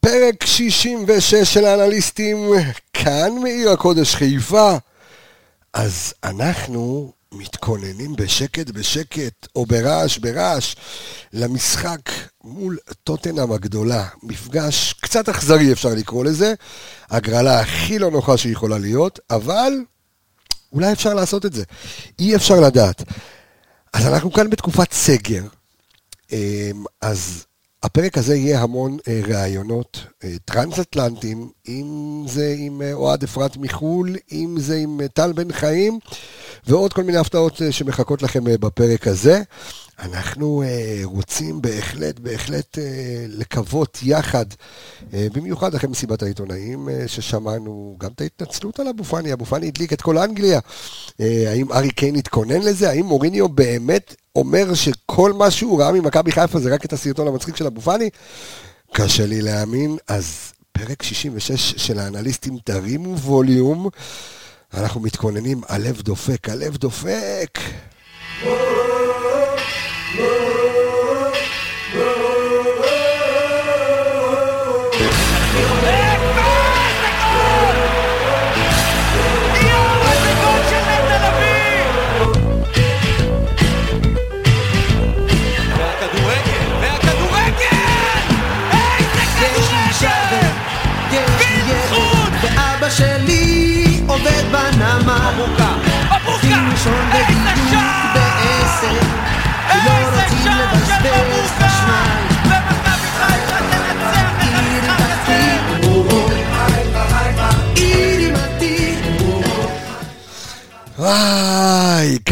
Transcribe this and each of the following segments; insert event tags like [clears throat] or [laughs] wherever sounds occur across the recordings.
פרק 66 של האנליסטים, כאן מעיר הקודש חיפה. אז אנחנו מתכוננים בשקט בשקט, או ברעש ברעש, למשחק מול טוטנאם הגדולה. מפגש קצת אכזרי אפשר לקרוא לזה, הגרלה הכי לא נוחה שיכולה להיות, אבל אולי אפשר לעשות את זה. אי אפשר לדעת. אז אנחנו כאן בתקופת סגר, אמ, אז הפרק הזה יהיה המון אה, ראיונות אה, טרנס-אטלנטיים, אם זה עם אה, אוהד אפרת מחו"ל, אם זה עם אה, טל בן חיים, ועוד כל מיני הפתעות אה, שמחכות לכם אה, בפרק הזה. אנחנו אה, רוצים בהחלט, בהחלט לקוות יחד, במיוחד אחרי מסיבת העיתונאים, ששמענו גם את ההתנצלות על אבו פאני, אבו פאני הדליק את כל אנגליה. האם ארי קיין התכונן לזה? האם מוריניו באמת אומר שכל מה שהוא ראה ממכבי חיפה זה רק את הסרטון המצחיק של אבו פאני? קשה לי להאמין, אז פרק 66 של האנליסטים תרימו ווליום. אנחנו מתכוננים, הלב דופק, הלב דופק.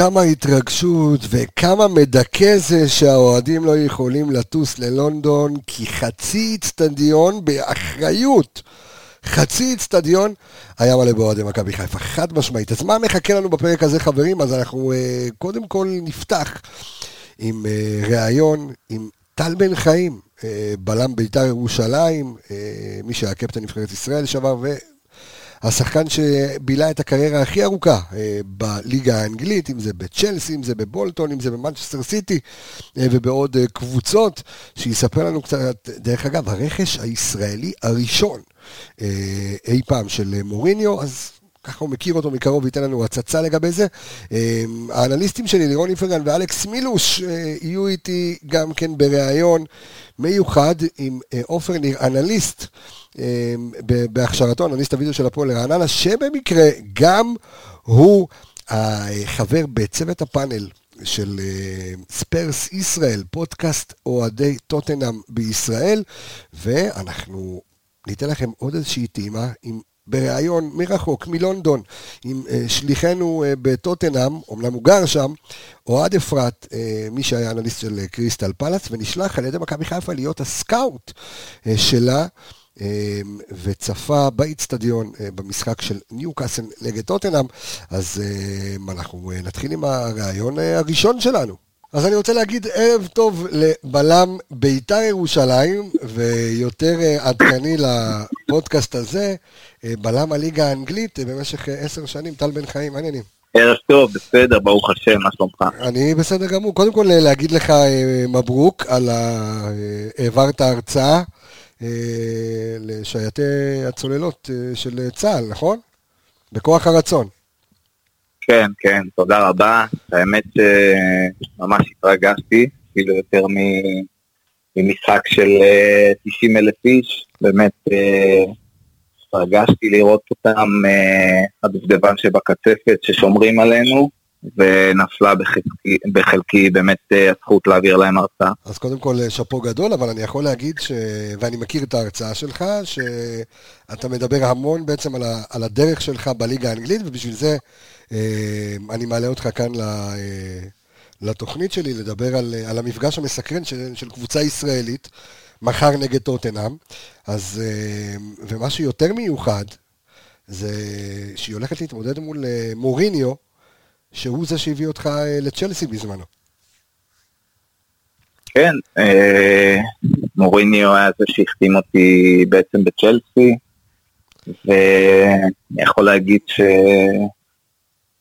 כמה התרגשות וכמה מדכא זה שהאוהדים לא יכולים לטוס ללונדון, כי חצי אצטדיון באחריות. חצי אצטדיון היה מלא באוהדי מכבי חיפה, חד משמעית. אז מה מחכה לנו בפרק הזה, חברים? אז אנחנו uh, קודם כל נפתח עם uh, ראיון עם טל בן חיים, uh, בלם בית"ר ירושלים, uh, מי שהיה קפטן נבחרת ישראל לשעבר. השחקן שבילה את הקריירה הכי ארוכה אה, בליגה האנגלית, אם זה בצ'לסי, אם זה בבולטון, אם זה במנצ'סטר סיטי אה, ובעוד אה, קבוצות, שיספר לנו קצת, דרך אגב, הרכש הישראלי הראשון אי פעם של מוריניו, אז ככה הוא מכיר אותו מקרוב וייתן לנו הצצה לגבי זה. אה, האנליסטים שלי, לירון איפרגן ואלכס מילוש, אה, יהיו איתי גם כן בריאיון מיוחד עם אה, עופר ניר, אנליסט. בהכשרתו, אנליסט הוידאו של הפועל רעננה, שבמקרה גם הוא החבר בצוות הפאנל של ספרס ישראל, פודקאסט אוהדי טוטנאם בישראל, ואנחנו ניתן לכם עוד איזושהי טעימה עם... בריאיון מרחוק, מלונדון, עם אה, שליחנו אה, בטוטנאם, אמנם הוא גר שם, אוהד אפרת, אה, מי שהיה אנליסט של קריסטל פלאס, ונשלח על ידי מכבי חיפה להיות הסקאוט אה, שלה, וצפה באיצטדיון במשחק של ניו קאסל נגד טוטנאם, אז אנחנו נתחיל עם הריאיון הראשון שלנו. אז אני רוצה להגיד ערב טוב לבלם בית"ר ירושלים, ויותר אה, עדכני לפודקאסט הזה, אה, בלם הליגה האנגלית אה, במשך עשר שנים, טל בן חיים, מעניינים. ערב טוב, בסדר, ברוך השם, מה שלומך? אני בסדר גמור. קודם כל להגיד לך מברוק על ה... העברת הרצאה אה, לשייטי הצוללות של צה"ל, נכון? בכוח הרצון. כן, כן, תודה רבה. האמת שממש התרגשתי, כאילו יותר ממשחק של אה, 90 אלף איש, באמת אה, התרגשתי לראות אותם, אה, הדובדבן שבקצפת ששומרים עלינו, ונפלה בחלקי, בחלקי באמת אה, הזכות להעביר להם הרצאה. אז קודם כל אה, שאפו גדול, אבל אני יכול להגיד, ש... ואני מכיר את ההרצאה שלך, שאתה מדבר המון בעצם על, הדרך שלך בליגה האנגלית, ובשביל זה אה, אני מעלה אותך כאן. אה, לתוכנית שלי, לדבר על, אה, על המפגש המסקרן של, של קבוצה ישראלית, מחר נגד טוטנאם. אז, אה, ומה שיותר מיוחד, זה שהיא הולכת להתמודד מול אה, מוריניו, שהוא זה שהביא אותך אה, לצ'לסי בזמנו. כן, אה, מוריניו היה זה שהחתים אותי בעצם בצ'לסי, ואני יכול להגיד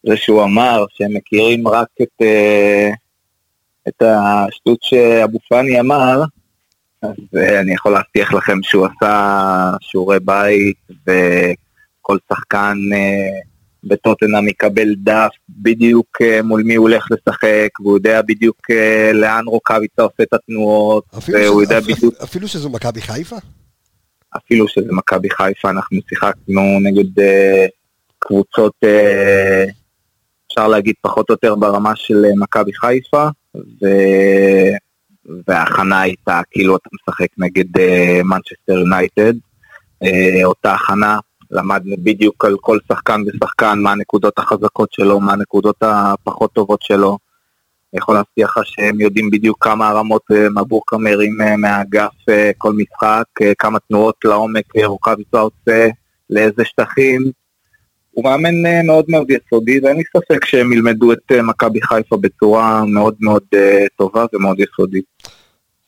שזה שהוא אמר שהם מכירים רק את, אה, את השטות שאבו פאני אמר, אז אה, אני יכול להבטיח לכם שהוא עשה שיעורי בית, וכל שחקן אה, בטוטנאם יקבל דף בדיוק מול מי הוא הולך לשחק, והוא יודע בדיוק לאן רוקאביצה עושה את התנועות, אפילו, והוא שזה, יודע בדיוק, אפילו שזו מכבי חיפה? אפילו שזה מכבי חיפה, אנחנו שיחקנו נגד אה, קבוצות, אה, אפשר להגיד פחות או יותר ברמה של אה, מכבי חיפה, ו... וההכנה הייתה כאילו אתה משחק נגד מנצ'סטר יונייטד, אה, אותה הכנה, למדנו בדיוק על כל שחקן ושחקן, מה הנקודות החזקות שלו, מה הנקודות הפחות טובות שלו. אני יכול להבטיח לך שהם יודעים בדיוק כמה הרמות אה, מבוקה מרים אה, מהאגף כל משחק, כמה תנועות לעומק רוקאביצה עושה, לאיזה שטחים. הוא מאמן אה, מאוד מאוד יסודי, ואין לי ספק שהם ילמדו את אה, מכבי חיפה בצורה מאוד מאוד אה, טובה ומאוד יסודית.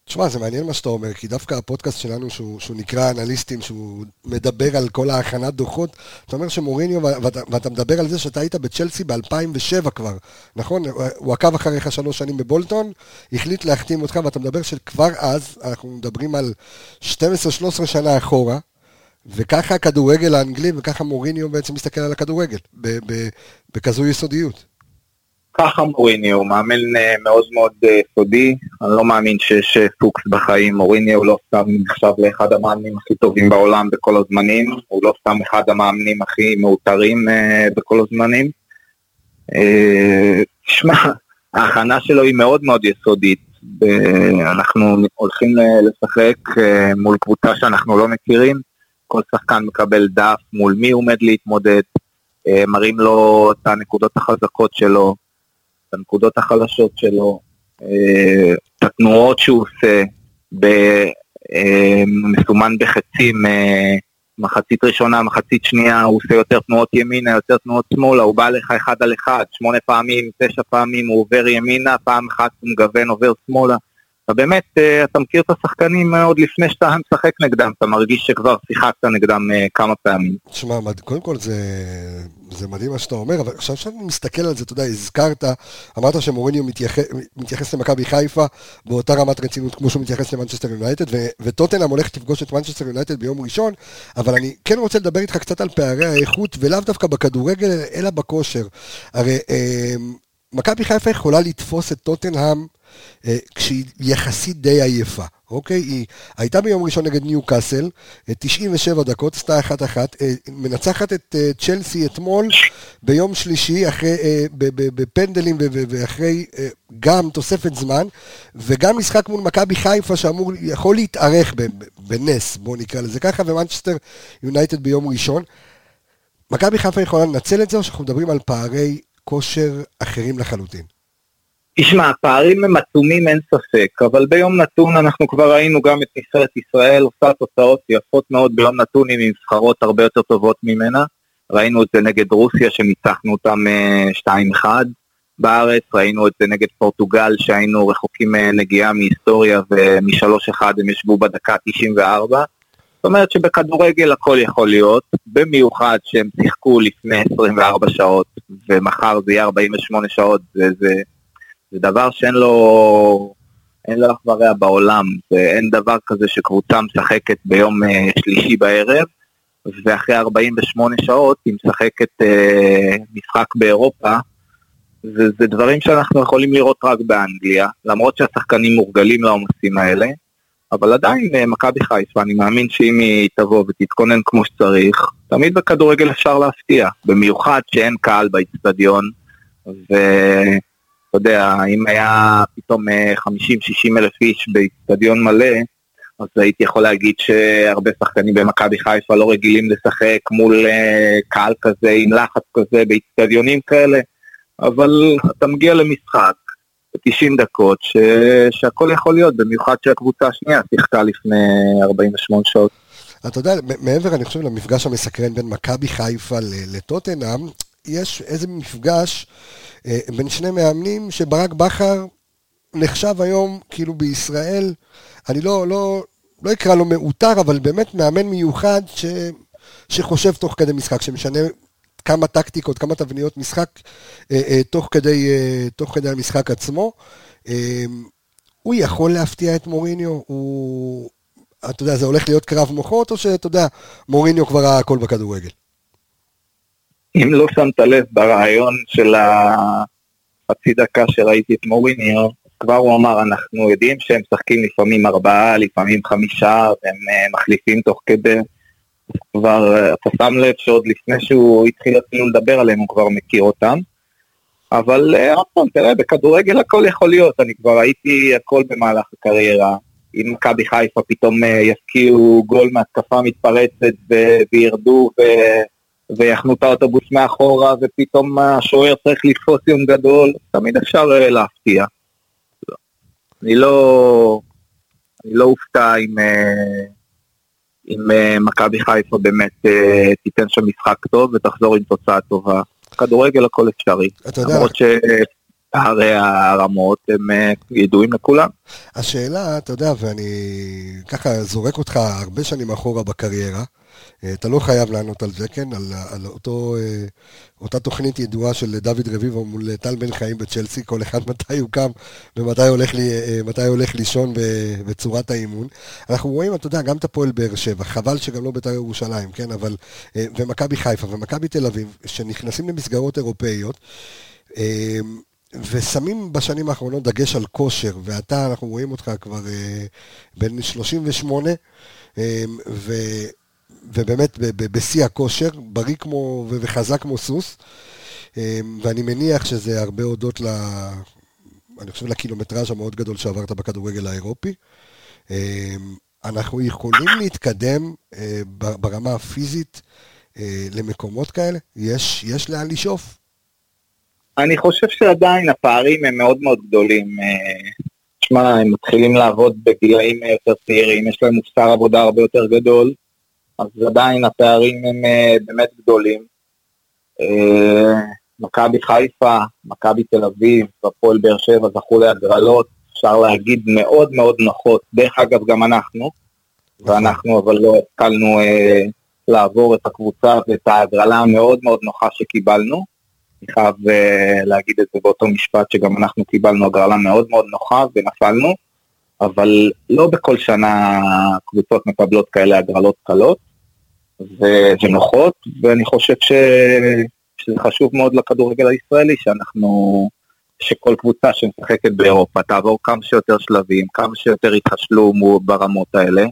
תשמע, זה מעניין מה שאתה אומר, כי דווקא הפודקאסט שלנו, שהוא, שהוא נקרא אנליסטים, שהוא מדבר על כל ההכנת דוחות, אתה אומר שמוריניו, ואתה, ואתה מדבר על זה שאתה היית בצ'לסי ב-2007 כבר, נכון? הוא עקב אחריך שלוש שנים בבולטון, החליט להחתים אותך, ואתה מדבר שכבר אז, אנחנו מדברים על 12-13 שנה אחורה, וככה הכדורגל האנגלי, וככה מוריניו בעצם מסתכל על הכדורגל, בכזו יסודיות. ככה מוריני הוא מאמן אה, מאוד מאוד אה, סודי, אני לא מאמין שיש אה, פוקס בחיים, מוריני הוא לא סתם נחשב לאחד המאמנים הכי טובים בעולם בכל הזמנים, הוא לא סתם אחד המאמנים הכי מאותרים בכל הזמנים. תשמע, ההכנה שלו היא מאוד מאוד יסודית, אנחנו הולכים לשחק מול קבוצה שאנחנו לא מכירים, כל שחקן מקבל דף מול מי הוא עומד להתמודד, אה, מראים לו את הנקודות החזקות שלו, את הנקודות החלשות שלו, אה, את התנועות שהוא עושה, אה, מסומן בחצים, מחצית ראשונה, מחצית שנייה, הוא עושה יותר תנועות ימינה, יותר תנועות שמאלה, הוא בא לך אחד על אחד, שמונה פעמים, תשע פעמים, הוא עובר ימינה, פעם אחת הוא מגוון, עובר שמאלה. ובאמת, אה, אתה מכיר את השחקנים עוד לפני שאתה משחק נגדם, אתה מרגיש שכבר שיחקת נגדם אה, כמה פעמים. תשמע, קודם כל זה, זה מדהים מה שאתה אומר, אבל עכשיו שאני מסתכל על זה, אתה יודע, הזכרת, אמרת שמוריניו מתייחס, מתייחס למכבי חיפה באותה רמת רצינות כמו שהוא מתייחס למנצ'סטר יונייטד, וטוטנהאם הולך לפגוש את מנצ'סטר יונייטד ביום ראשון, אבל אני כן רוצה לדבר איתך קצת על פערי האיכות, ולאו דווקא בכדורגל, אלא בכושר. הרי אה, מכבי חיפה יכולה לתפוס את טוטנהאם אה, כשהיא יחסית די עייפה, אוקיי? היא הייתה ביום ראשון נגד ניוקאסל, אה, 97 דקות, עשתה אחת אחת, אה, מנצחת את אה, צ'לסי אתמול ביום שלישי, אחרי, אה, בפנדלים ואחרי אה, גם תוספת זמן, וגם משחק מול מכבי חיפה שאמור, יכול להתארך בנס, בואו נקרא לזה ככה, ומנצ'סטר יונייטד ביום ראשון. מכבי חיפה יכולה לנצל את זה, או שאנחנו מדברים על פערי כושר אחרים לחלוטין? תשמע, הפערים הם עצומים אין ספק, אבל ביום נתון אנחנו כבר ראינו גם את נבחרת ישראל עושה תוצאות יפות מאוד ביום נתון עם נבחרות הרבה יותר טובות ממנה. ראינו את זה נגד רוסיה שניצחנו אותם אה, 2-1 בארץ, ראינו את זה נגד פורטוגל שהיינו רחוקים אה, נגיעה מהיסטוריה ומ-3-1 הם ישבו בדקה 94. אומרת שבכדורגל הכל יכול להיות, במיוחד שהם שיחקו לפני 24 שעות ומחר זה יהיה 48 שעות, זה, זה, זה דבר שאין לו, אין לו אח ורע בעולם, ואין דבר כזה שקבוצה משחקת ביום אה, שלישי בערב, ואחרי 48 שעות היא משחקת אה, משחק באירופה, זה, זה דברים שאנחנו יכולים לראות רק באנגליה, למרות שהשחקנים מורגלים לעומסים האלה, אבל עדיין אה, מכבי חיפה, אני מאמין שאם היא תבוא ותתכונן כמו שצריך, תמיד בכדורגל אפשר להפתיע, במיוחד שאין קהל באצטדיון, ואתה יודע, אם היה פתאום אה, 50-60 אלף איש באצטדיון מלא, אז הייתי יכול להגיד שהרבה שחקנים במכבי חיפה לא רגילים לשחק מול אה, קהל כזה, עם לחץ כזה, באצטדיונים כאלה, אבל אתה מגיע למשחק, ב-90 דקות, ש... שהכל יכול להיות, במיוחד שהקבוצה השנייה שיחקה לפני 48 שעות. אתה יודע, מעבר, אני חושב, למפגש המסקרן בין מכבי חיפה לטוטנאם, יש איזה מפגש אה, בין שני מאמנים שברק בכר נחשב היום, כאילו בישראל, אני לא, לא, לא אקרא לו מעוטר, אבל באמת מאמן מיוחד ש, שחושב תוך כדי משחק, שמשנה כמה טקטיקות, כמה תבניות משחק אה, אה, תוך, כדי, אה, תוך כדי המשחק עצמו. אה, הוא יכול להפתיע את מוריניו? הוא... אתה יודע, זה הולך להיות קרב מוחות, או שאתה יודע, מוריניו כבר ראה הכל בכדורגל? אם לא שמת לב ברעיון של החצי דקה שראיתי את מוריניו, כבר הוא אמר, אנחנו יודעים שהם משחקים לפעמים ארבעה, לפעמים חמישה, והם אה, מחליפים תוך כדי. כבר, אה, אתה שם לב שעוד לפני שהוא התחיל אפילו לדבר עליהם, הוא כבר מכיר אותם. אבל אה, עוד פעם, תראה, בכדורגל הכל יכול להיות, אני כבר ראיתי הכל במהלך הקריירה. אם מכבי חיפה פתאום אה, יפקיעו גול מהתקפה מתפרצת ו- וירדו ו- ויחנו את האוטובוס מאחורה, ופתאום השוער צריך לתפוס יום גדול, תמיד אפשר להפתיע. אני לא, אני לא אופתע אם, אה, אם אה, מכבי חיפה באמת אה, תיתן שם משחק טוב ותחזור עם תוצאה טובה. כדורגל הכל אפשרי. אתה יודע- למרות שפערי הרמות הם אה, ידועים לכולם. השאלה, אתה יודע, ואני ככה זורק אותך הרבה שנים אחורה בקריירה, אתה לא חייב לענות על זה, כן? על, על אותו, אה, אותה תוכנית ידועה של דוד רביבו מול טל בן חיים בצ'לסי, כל אחד [laughs] מתי הוא קם ומתי הולך, לי, אה, מתי הולך לישון בצורת האימון. אנחנו רואים, אתה יודע, גם את הפועל באר שבע, חבל שגם לא בית"ר ירושלים, כן? אבל, אה, ומכבי חיפה ומכבי תל אביב, שנכנסים למסגרות אירופאיות, אה, ושמים בשנים האחרונות דגש על כושר, ואתה, אנחנו רואים אותך כבר אה, בן 38, אה, ו, ובאמת בשיא הכושר, בריא כמו וחזק כמו סוס, אה, ואני מניח שזה הרבה הודות ל... אני חושב לקילומטראז' המאוד גדול שעברת בכדורגל האירופי. אה, אנחנו יכולים להתקדם אה, ברמה הפיזית אה, למקומות כאלה? יש, יש לאן לשאוף? אני חושב שעדיין הפערים הם מאוד מאוד גדולים. אה, תשמע, הם מתחילים לעבוד בגילאים אה, יותר צעירים, יש להם מוסר עבודה הרבה יותר גדול, אז עדיין הפערים הם אה, באמת גדולים. אה, מכבי חיפה, מכבי תל אביב, והפועל באר שבע זכו להגרלות, אפשר להגיד מאוד מאוד נוחות. דרך אגב, גם אנחנו, ואנחנו אבל לא השכלנו אה, לעבור את הקבוצה ואת ההגרלה המאוד מאוד נוחה שקיבלנו. אני חייב uh, להגיד את זה באותו משפט שגם אנחנו קיבלנו הגרלה מאוד מאוד נוחה ונפלנו, אבל לא בכל שנה קבוצות מקבלות כאלה הגרלות קלות ו- ונוחות, ואני חושב ש... שזה חשוב מאוד לכדורגל הישראלי, שאנחנו, שכל קבוצה שמשחקת באירופה תעבור כמה שיותר שלבים, כמה שיותר יתחשלו מו- ברמות האלה,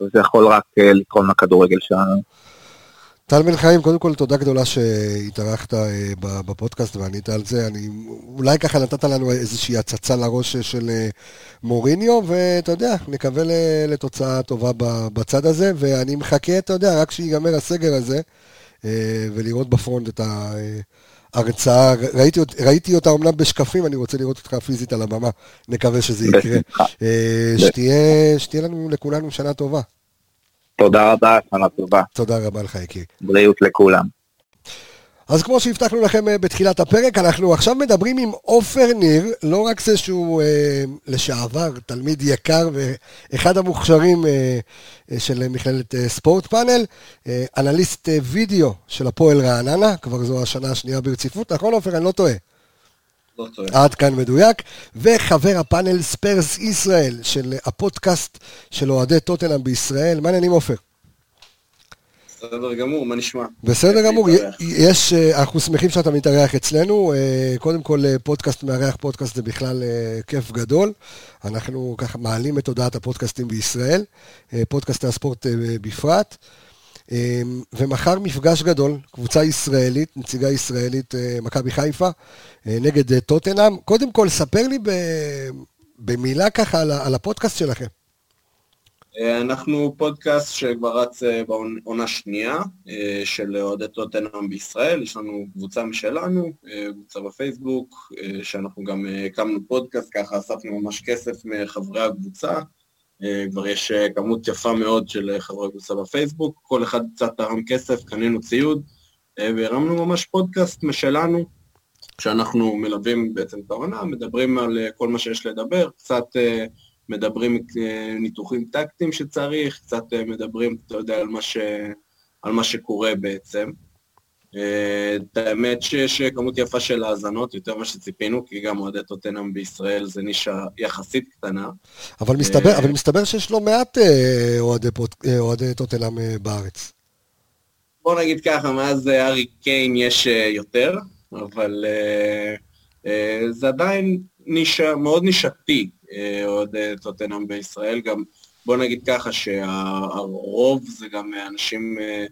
וזה יכול רק uh, לתרום לכדורגל שלנו. טל בן חיים, קודם כל תודה גדולה שהתארחת אה, בפודקאסט וענית על זה. אני, אולי ככה נתת לנו איזושהי הצצה לראש של אה, מוריניו, ואתה יודע, נקווה לתוצאה טובה בצד הזה, ואני מחכה, אתה יודע, רק שיגמר הסגר הזה, אה, ולראות בפרונט את ההרצאה. ראיתי, ראיתי אותה אומנם בשקפים, אני רוצה לראות אותך פיזית על הבמה, נקווה שזה יקרה. אה, שתהיה, שתהיה לנו לכולנו שנה טובה. תודה רבה, שנה טובה, תודה רבה לך, יקירי. בריאות לכולם. אז כמו שהבטחנו לכם אה, בתחילת הפרק, אנחנו עכשיו מדברים עם עופר ניר, לא רק זה שהוא אה, לשעבר תלמיד יקר ואחד המוכשרים אה, אה, של מכללת אה, ספורט פאנל, אה, אנליסט אה, וידאו של הפועל רעננה, כבר זו השנה השנייה ברציפות, נכון עופר? אני לא טועה. לא טועה. עד כאן מדויק, וחבר הפאנל ספרס ישראל של הפודקאסט של אוהדי טוטנאם בישראל. מה העניינים עופר? בסדר גמור, מה נשמע? בסדר גמור. יש, אה, אנחנו שמחים שאתה מתארח אצלנו. אה, קודם כל, אה, פודקאסט מארח פודקאסט זה בכלל כיף גדול. אנחנו ככה מעלים את תודעת הפודקאסטים בישראל, פודקאסטי הספורט בפרט. אה, ומחר מפגש גדול, קבוצה ישראלית, נציגה ישראלית, אה, מכבי חיפה, אה, נגד אה, טוטנאם. קודם כל, ספר לי במילה ככה על הפודקאסט שלכם. אנחנו פודקאסט שכבר רץ בעונה שנייה של אוהדי טוטנאם בישראל, יש לנו קבוצה משלנו, קבוצה בפייסבוק, שאנחנו גם הקמנו פודקאסט, ככה אספנו ממש כסף מחברי הקבוצה, כבר יש אה, כמות יפה מאוד של אה, חברי קבוצה בפייסבוק, כל אחד קצת תרם כסף, קנינו ציוד, אה, והרמנו ממש פודקאסט משלנו, שאנחנו מלווים בעצם את העונה, מדברים על אה, כל מה שיש לדבר, קצת אה, מדברים אה, ניתוחים טקטיים שצריך, קצת אה, מדברים, אתה יודע, על מה, ש... על מה שקורה בעצם. אה, את האמת שיש כמות יפה של האזנות, יותר ממה שציפינו, כי גם אוהדי טוטנאם בישראל זה נישה יחסית קטנה. אבל מסתבר, אה, אבל מסתבר שיש לא מעט אה, אוהדי אה, טוטנאם אה, בארץ. בוא נגיד ככה, מאז אה, ארי קיין יש אה, יותר, אבל אה, אה, זה עדיין נישה, מאוד נישתי, אה, אוהדי טוטנאם בישראל. גם בוא נגיד ככה שהרוב זה גם אנשים, אה,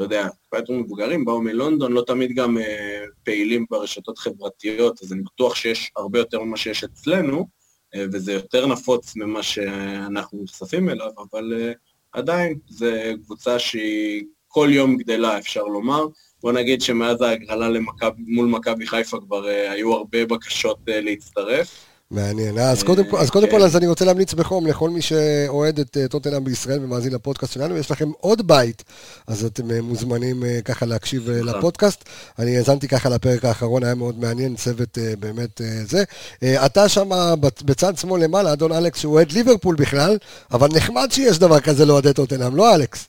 אתה יודע, יותר מבוגרים, באו מלונדון, לא תמיד גם אה, פעילים ברשתות חברתיות, אז אני בטוח שיש הרבה יותר ממה שיש אצלנו, אה, וזה יותר נפוץ ממה שאנחנו נחשפים אליו, אבל אה, עדיין, זו קבוצה שהיא כל יום גדלה, אפשר לומר. בוא נגיד שמאז ההגרלה למכב, מול מכבי חיפה כבר uh, היו הרבה בקשות uh, להצטרף. מעניין. אז אה, קודם כל, אז קודם כן. כל, אז אני רוצה להמליץ בחום לכל מי שאוהד את אה, טוטנאם בישראל ומאזין לפודקאסט שלנו, יש לכם עוד בית, אז אתם אה, מוזמנים ככה להקשיב נכון. לפודקאסט. אני האזנתי ככה לפרק האחרון, היה מאוד מעניין, צוות באמת זה. אתה שם בצד שמאל למעלה, אדון אלכס, שהוא אוהד ליברפול בכלל, אבל נחמד שיש דבר כזה לאוהדי טוטנאם, לא אלכס?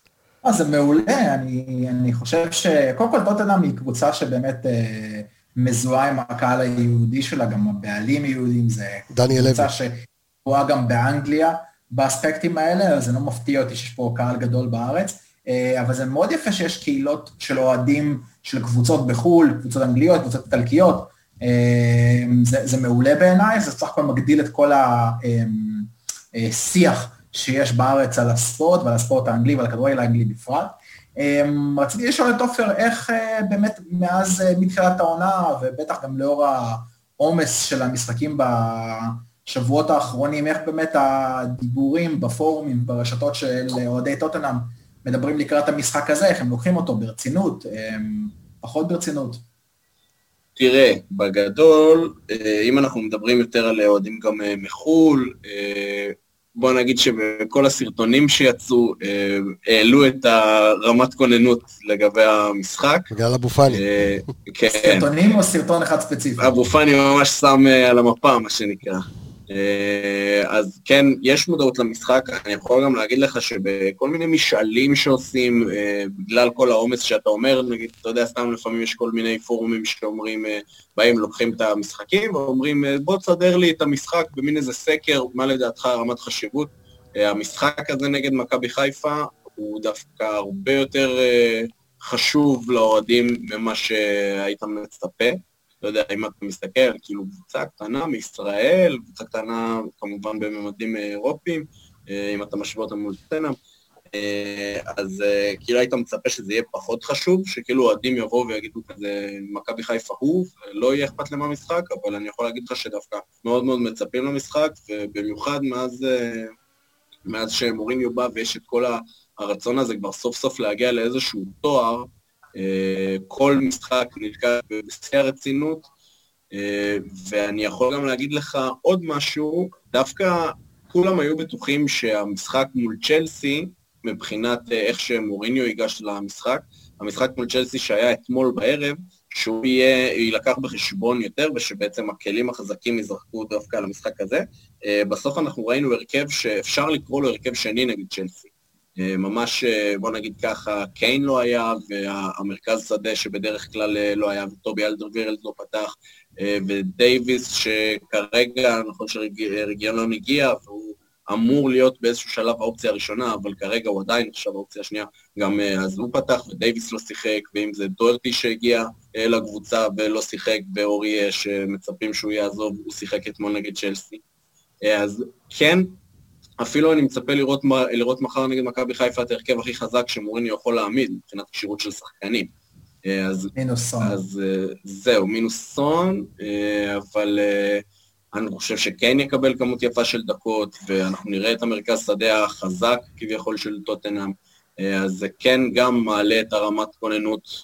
זה מעולה, אני, אני חושב ש... קודם כל טוטנאם היא קבוצה שבאמת אה, מזוהה עם הקהל היהודי שלה, גם הבעלים יהודים, זה דניאל קבוצה. שרואה גם באנגליה באספקטים האלה, אז זה לא מפתיע אותי שיש פה קהל גדול בארץ, אה, אבל זה מאוד יפה שיש קהילות של אוהדים של קבוצות בחו"ל, קבוצות אנגליות, קבוצות איטלקיות, אה, זה, זה מעולה בעיניי, זה סך הכל מגדיל את כל השיח שיש בארץ על הספורט ועל הספורט האנגלי ועל הכדורגל האנגלי בפרט. אמ, רציתי לשאול את עופר, איך אה, באמת מאז, אה, מתחילת העונה, ובטח גם לאור העומס של המשחקים בשבועות האחרונים, איך באמת הדיבורים בפורומים, ברשתות של אוהדי טוטנאם, מדברים לקראת המשחק הזה, איך הם לוקחים אותו ברצינות, אמ, פחות ברצינות. תראה, בגדול, אה, אם אנחנו מדברים יותר על אוהדים גם מחו"ל, בוא נגיד שבכל הסרטונים שיצאו, אה, העלו את הרמת כוננות לגבי המשחק. בגלל אבו פאני. אה, כן. סרטונים או סרטון אחד ספציפי? אבו פאני ממש שם אה, על המפה, מה שנקרא. אה, אז כן, יש מודעות למשחק, אני יכול גם להגיד לך שבכל מיני משאלים שעושים, אה, בגלל כל העומס שאתה אומר, נגיד, אתה יודע, סתם לפעמים יש כל מיני פורומים שאומרים, אה, באים, לוקחים את המשחקים, ואומרים, בוא תסדר לי את המשחק במין איזה סקר, מה לדעתך רמת חשיבות. המשחק הזה נגד מכבי חיפה הוא דווקא הרבה יותר חשוב לאוהדים ממה שהיית מצפה. לא יודע, אם אתה מסתכל, כאילו קבוצה קטנה מישראל, קבוצה קטנה כמובן בממדים אירופיים, אה, אם אתה משווה אותם מול טנאם, אה, אז אה, כאילו היית מצפה שזה יהיה פחות חשוב, שכאילו אוהדים יבואו ויגידו כזה, מכבי חיפה הוא, לא יהיה אכפת להם המשחק, אבל אני יכול להגיד לך שדווקא מאוד מאוד מצפים למשחק, ובמיוחד מאז, אה, מאז שמוריניו בא ויש את כל הרצון הזה כבר סוף סוף להגיע לאיזשהו תואר, אה, כל משחק נלקח בשיא הרצינות, אה, ואני יכול גם להגיד לך עוד משהו, דווקא כולם היו בטוחים שהמשחק מול צ'לסי, מבחינת אה, איך שמוריניו ייגש למשחק, המשחק מול צ'לסי שהיה אתמול בערב, שהוא יהיה, יילקח בחשבון יותר, ושבעצם הכלים החזקים יזרקו דווקא על המשחק הזה. אה, בסוף אנחנו ראינו הרכב שאפשר לקרוא לו הרכב שני נגד צ'לסי. אה, ממש, אה, בוא נגיד ככה, קיין לא היה, והמרכז שדה שבדרך כלל אה, לא היה, וטובי אלדרווירלד לא פתח, ודייוויס שכרגע, נכון שרגיונון הגיע, והוא אמור להיות באיזשהו שלב האופציה הראשונה, אבל כרגע הוא עדיין עכשיו האופציה השנייה, גם אז הוא פתח ודייוויס לא שיחק, ואם זה דוורטי שהגיע לקבוצה ולא שיחק, ואורי שמצפים שהוא יעזוב, הוא שיחק אתמול נגד צ'לסי. אז כן, אפילו אני מצפה לראות, לראות מחר נגד מכבי חיפה את ההרכב הכי חזק שמוריני יכול להעמיד מבחינת כשירות של שחקנים. אה, אז, מינוס סון. אז אה, זהו, מינוס סון, אה, אבל אני חושב שכן יקבל כמות יפה של דקות, ואנחנו נראה את המרכז שדה החזק כביכול של טוטנאם, אז זה כן גם מעלה את הרמת כוננות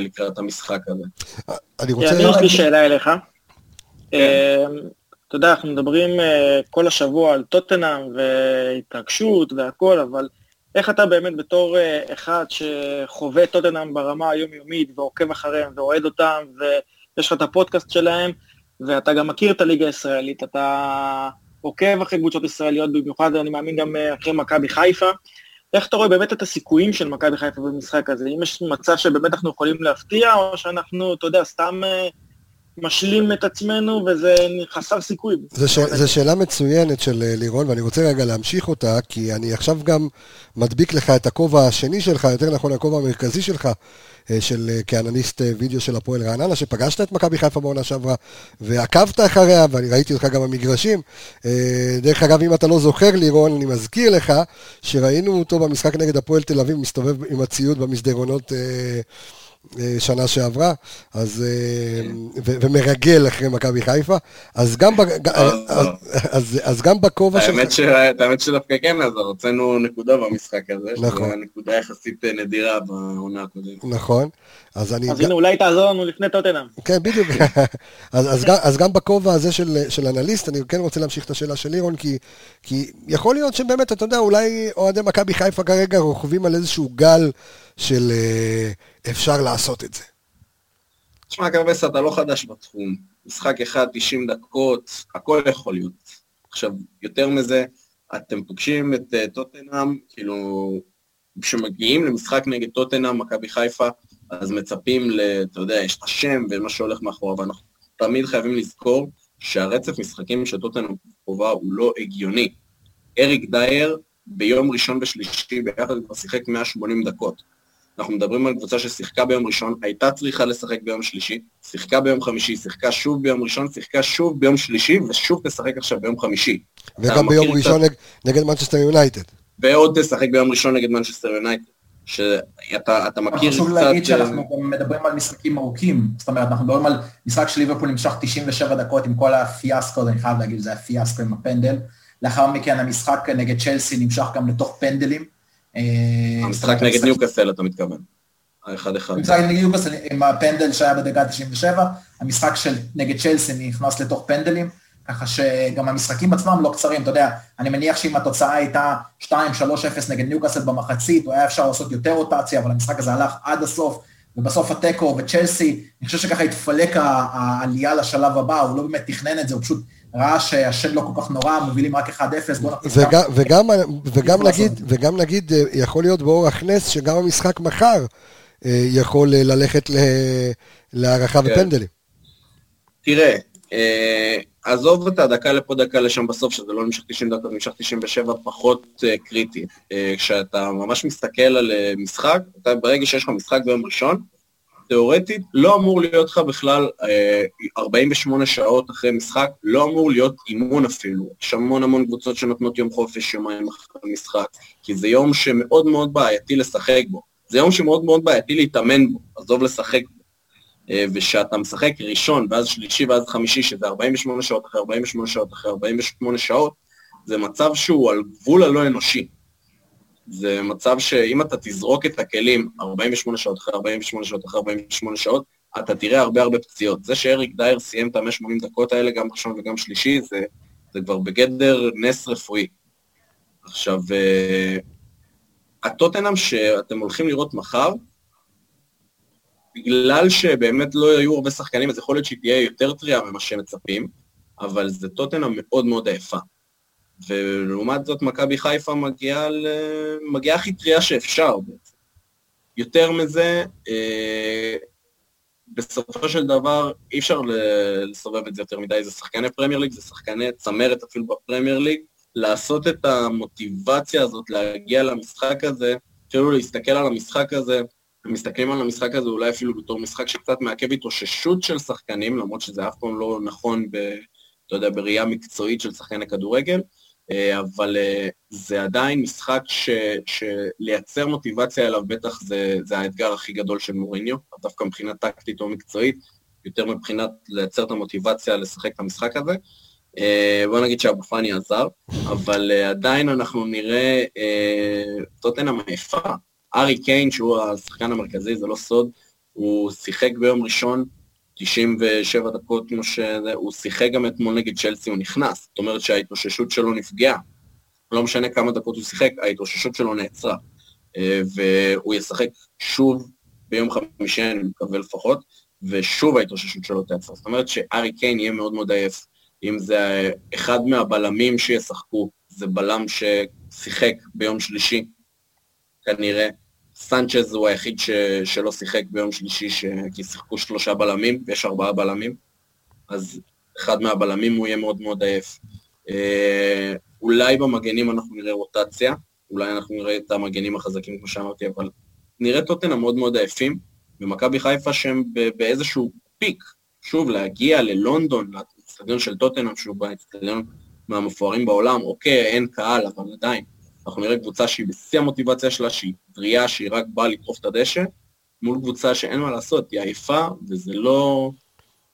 לקראת המשחק הזה. אני כן, רוצה... יש לי שאלה אליך. אתה יודע, אנחנו מדברים אה, כל השבוע על טוטנאם והתרגשות והכל, אבל איך אתה באמת בתור אה, אחד שחווה טוטנאם ברמה היומיומית ועוקב אחריהם ואוהד אותם, ויש לך את הפודקאסט שלהם, ואתה גם מכיר את הליגה הישראלית, אתה עוקב אחרי קבוצות ישראליות, במיוחד אני מאמין גם אה, אחרי מכבי חיפה, איך אתה רואה באמת את הסיכויים של מכבי חיפה במשחק הזה? אם יש מצב שבאמת אנחנו יכולים להפתיע, או שאנחנו, אתה יודע, סתם משלים את עצמנו וזה חסר סיכוי. זו שאלה מצוינת של אה, לירון, ואני רוצה רגע להמשיך אותה, כי אני עכשיו גם מדביק לך את הכובע השני שלך, יותר נכון הכובע המרכזי שלך, אה, של אה, כאנליסט וידאו של הפועל רעננה, שפגשת את מכבי חיפה בעונה שעברה, ועקבת אחריה, ואני ראיתי אותך גם במגרשים. דרך אגב, אם אתה לא זוכר, לירון, אני מזכיר לך, שראינו אותו במשחק נגד הפועל תל אביב, מסתובב עם הציוד במסדרונות. אה, שנה שעברה, אז, אה, ו- ומרגל אחרי מכבי חיפה, אז גם, בג- אז, אז, אז גם בכובע שלך... האמת שדווקא כן, אז הוצאנו נקודה במשחק הזה, נכון. שזו נקודה יחסית אה, נדירה בעונה הקודמת. נכון. אז אני... אז הנה, אולי תעזור לנו לפני טוטנאם. כן, בדיוק. [laughs] אז, אז, גם, אז גם בכובע הזה של, של אנליסט, אני כן רוצה להמשיך את השאלה של לירון, כי, כי יכול להיות שבאמת, אתה יודע, אולי אוהדי מכבי חיפה כרגע רוכבים על איזשהו גל של אה, אפשר לעשות את זה. תשמע, קרבס, אתה לא חדש בתחום. משחק אחד, 90 דקות, הכל יכול להיות. עכשיו, יותר מזה, אתם פוגשים את uh, טוטנאם, כאילו, כשמגיעים למשחק נגד טוטנאם, מכבי חיפה, אז מצפים ל... אתה יודע, יש את השם ומה שהולך מאחורה, ואנחנו תמיד חייבים לזכור שהרצף משחקים של טוטנאם קרובה הוא לא הגיוני. אריק דייר ביום ראשון ושלישי ביחד כבר שיחק 180 דקות. אנחנו מדברים על קבוצה ששיחקה ביום ראשון, הייתה צריכה לשחק ביום שלישי, שיחקה ביום חמישי, שיחקה שוב ביום ראשון, שיחקה שוב ביום שלישי, ושוב תשחק עכשיו ביום חמישי. וגם ביום ראשון קצת... נגד מנצ'סטר יונייטד. ועוד תשחק ביום ראשון נגד מנצ'סטר יונייטד. שאתה מכיר קצת... חשוב להגיד שאנחנו גם מדברים על משחקים ארוכים, זאת אומרת, אנחנו מדברים על משחק של ליברפול נמשך 97 דקות עם כל הפיאסקו, אני חייב להגיד, זה היה פיאסקו עם הפנדל. לאחר מכן המשחק נגד צ'לסי נמשך גם לתוך פנדלים. אה, המשחק נגד ניוקאסל, אתה מתכוון. האחד אחד. המשחק נגד ניוקאסל עם הפנדל שהיה בדקה 97, המשחק של נגד צ'לסי נכנס לתוך פנדלים, ככה שגם המשחקים עצמם לא קצרים, אתה יודע, אני מניח שאם התוצאה הייתה 2-3-0 נגד ניוקאסל במחצית, הוא היה אפשר לעשות יותר רוטציה, אבל המשחק הזה הלך עד הסוף, ובסוף התיקו וצ'לסי, אני חושב שככה התפלק העלייה לשלב הבא, הוא לא באמת תכנן את זה, הוא פשוט ראה שהשד לא כל כך נורא, מובילים רק 1-0, בוא נכניס וגם, וגם, וגם, נגיד, וגם נגיד, אה, יכול להיות באורח נס שגם המשחק מחר אה, יכול אה, ללכת להערכה כן. ופנדלים. תראה, עזוב את הדקה לפה, דקה לשם בסוף, שזה לא נמשך 90 דקות, נמשך 97, פחות קריטי. כשאתה ממש מסתכל על משחק, אתה, ברגע שיש לך משחק ביום ראשון, תיאורטית, לא אמור להיות לך בכלל אה, 48 שעות אחרי משחק, לא אמור להיות אימון אפילו. יש המון המון קבוצות שנותנות יום חופש יומיים אחרי משחק, כי זה יום שמאוד מאוד בעייתי לשחק בו. זה יום שמאוד מאוד בעייתי להתאמן בו, עזוב לשחק בו. אה, ושאתה משחק ראשון, ואז שלישי, ואז חמישי, שזה 48 שעות אחרי 48 שעות אחרי 48 שעות, זה מצב שהוא על גבול הלא אנושי. זה מצב שאם אתה תזרוק את הכלים 48 שעות אחרי 48 שעות אחרי 48 שעות, אתה תראה הרבה הרבה פציעות. זה שאריק דייר סיים את ה-180 דקות האלה, גם ראשון וגם שלישי, זה, זה כבר בגדר נס רפואי. עכשיו, uh, הטוטנאם שאתם הולכים לראות מחר, בגלל שבאמת לא היו הרבה שחקנים, אז יכול להיות שהיא תהיה יותר טריה ממה שהם מצפים, אבל זה טוטנאם מאוד מאוד עייפה. ולעומת זאת מכבי חיפה מגיעה, ל... מגיעה הכי טריה שאפשר בעצם. יותר מזה, אה, בסופו של דבר אי אפשר לסובב את זה יותר מדי, זה שחקני פרמייר ליג, זה שחקני צמרת אפילו בפרמייר ליג, לעשות את המוטיבציה הזאת להגיע למשחק הזה, אפילו להסתכל על המשחק הזה, מסתכלים על המשחק הזה אולי אפילו בתור משחק שקצת מעכב התאוששות של שחקנים, למרות שזה אף פעם לא נכון ב... אתה יודע, בראייה מקצועית של שחקני כדורגל, אבל אה, זה עדיין משחק ש, שלייצר מוטיבציה אליו בטח זה, זה האתגר הכי גדול של מוריניו, דווקא מבחינה טקטית או מקצועית, יותר מבחינת לייצר את המוטיבציה לשחק את המשחק הזה. אה, בוא נגיד שאבו פאני עזר, אבל עדיין אנחנו נראה טוטנאם עייפה. ארי קיין, שהוא השחקן המרכזי, זה לא סוד, הוא שיחק ביום ראשון 97 דקות כמו שזה, הוא שיחק גם אתמול נגד צ'לסי, הוא נכנס. זאת אומרת שההתאוששות שלו נפגעה. לא משנה כמה דקות הוא שיחק, ההתאוששות שלו נעצרה. אה, והוא ישחק שוב ביום חמישי, אני מקווה לפחות, ושוב ההתאוששות שלו תעצרה. זאת אומרת שארי קיין יהיה מאוד מאוד עייף. אם זה אחד מהבלמים שישחקו, זה בלם ששיחק ביום שלישי, כנראה. סנצ'ז הוא היחיד ש... שלא שיחק ביום שלישי, ש... כי שיחקו שלושה בלמים, ויש ארבעה בלמים, אז אחד מהבלמים הוא יהיה מאוד מאוד עייף. אה, אולי במגנים אנחנו נראה רוטציה, אולי אנחנו נראה את המגנים החזקים, כמו שאמרתי, אבל נראה טוטנה מאוד מאוד עייפים, ומכבי חיפה שהם באיזשהו פיק, שוב, להגיע ללונדון, לאצטדיון של טוטנאם, שהוא באצטדיון מהמפוארים בעולם, אוקיי, אין קהל, אבל עדיין. אנחנו נראה קבוצה שהיא בשיא המוטיבציה שלה, שהיא בריאה, שהיא רק באה לטרוף את הדשא, מול קבוצה שאין מה לעשות, היא עייפה, וזה לא...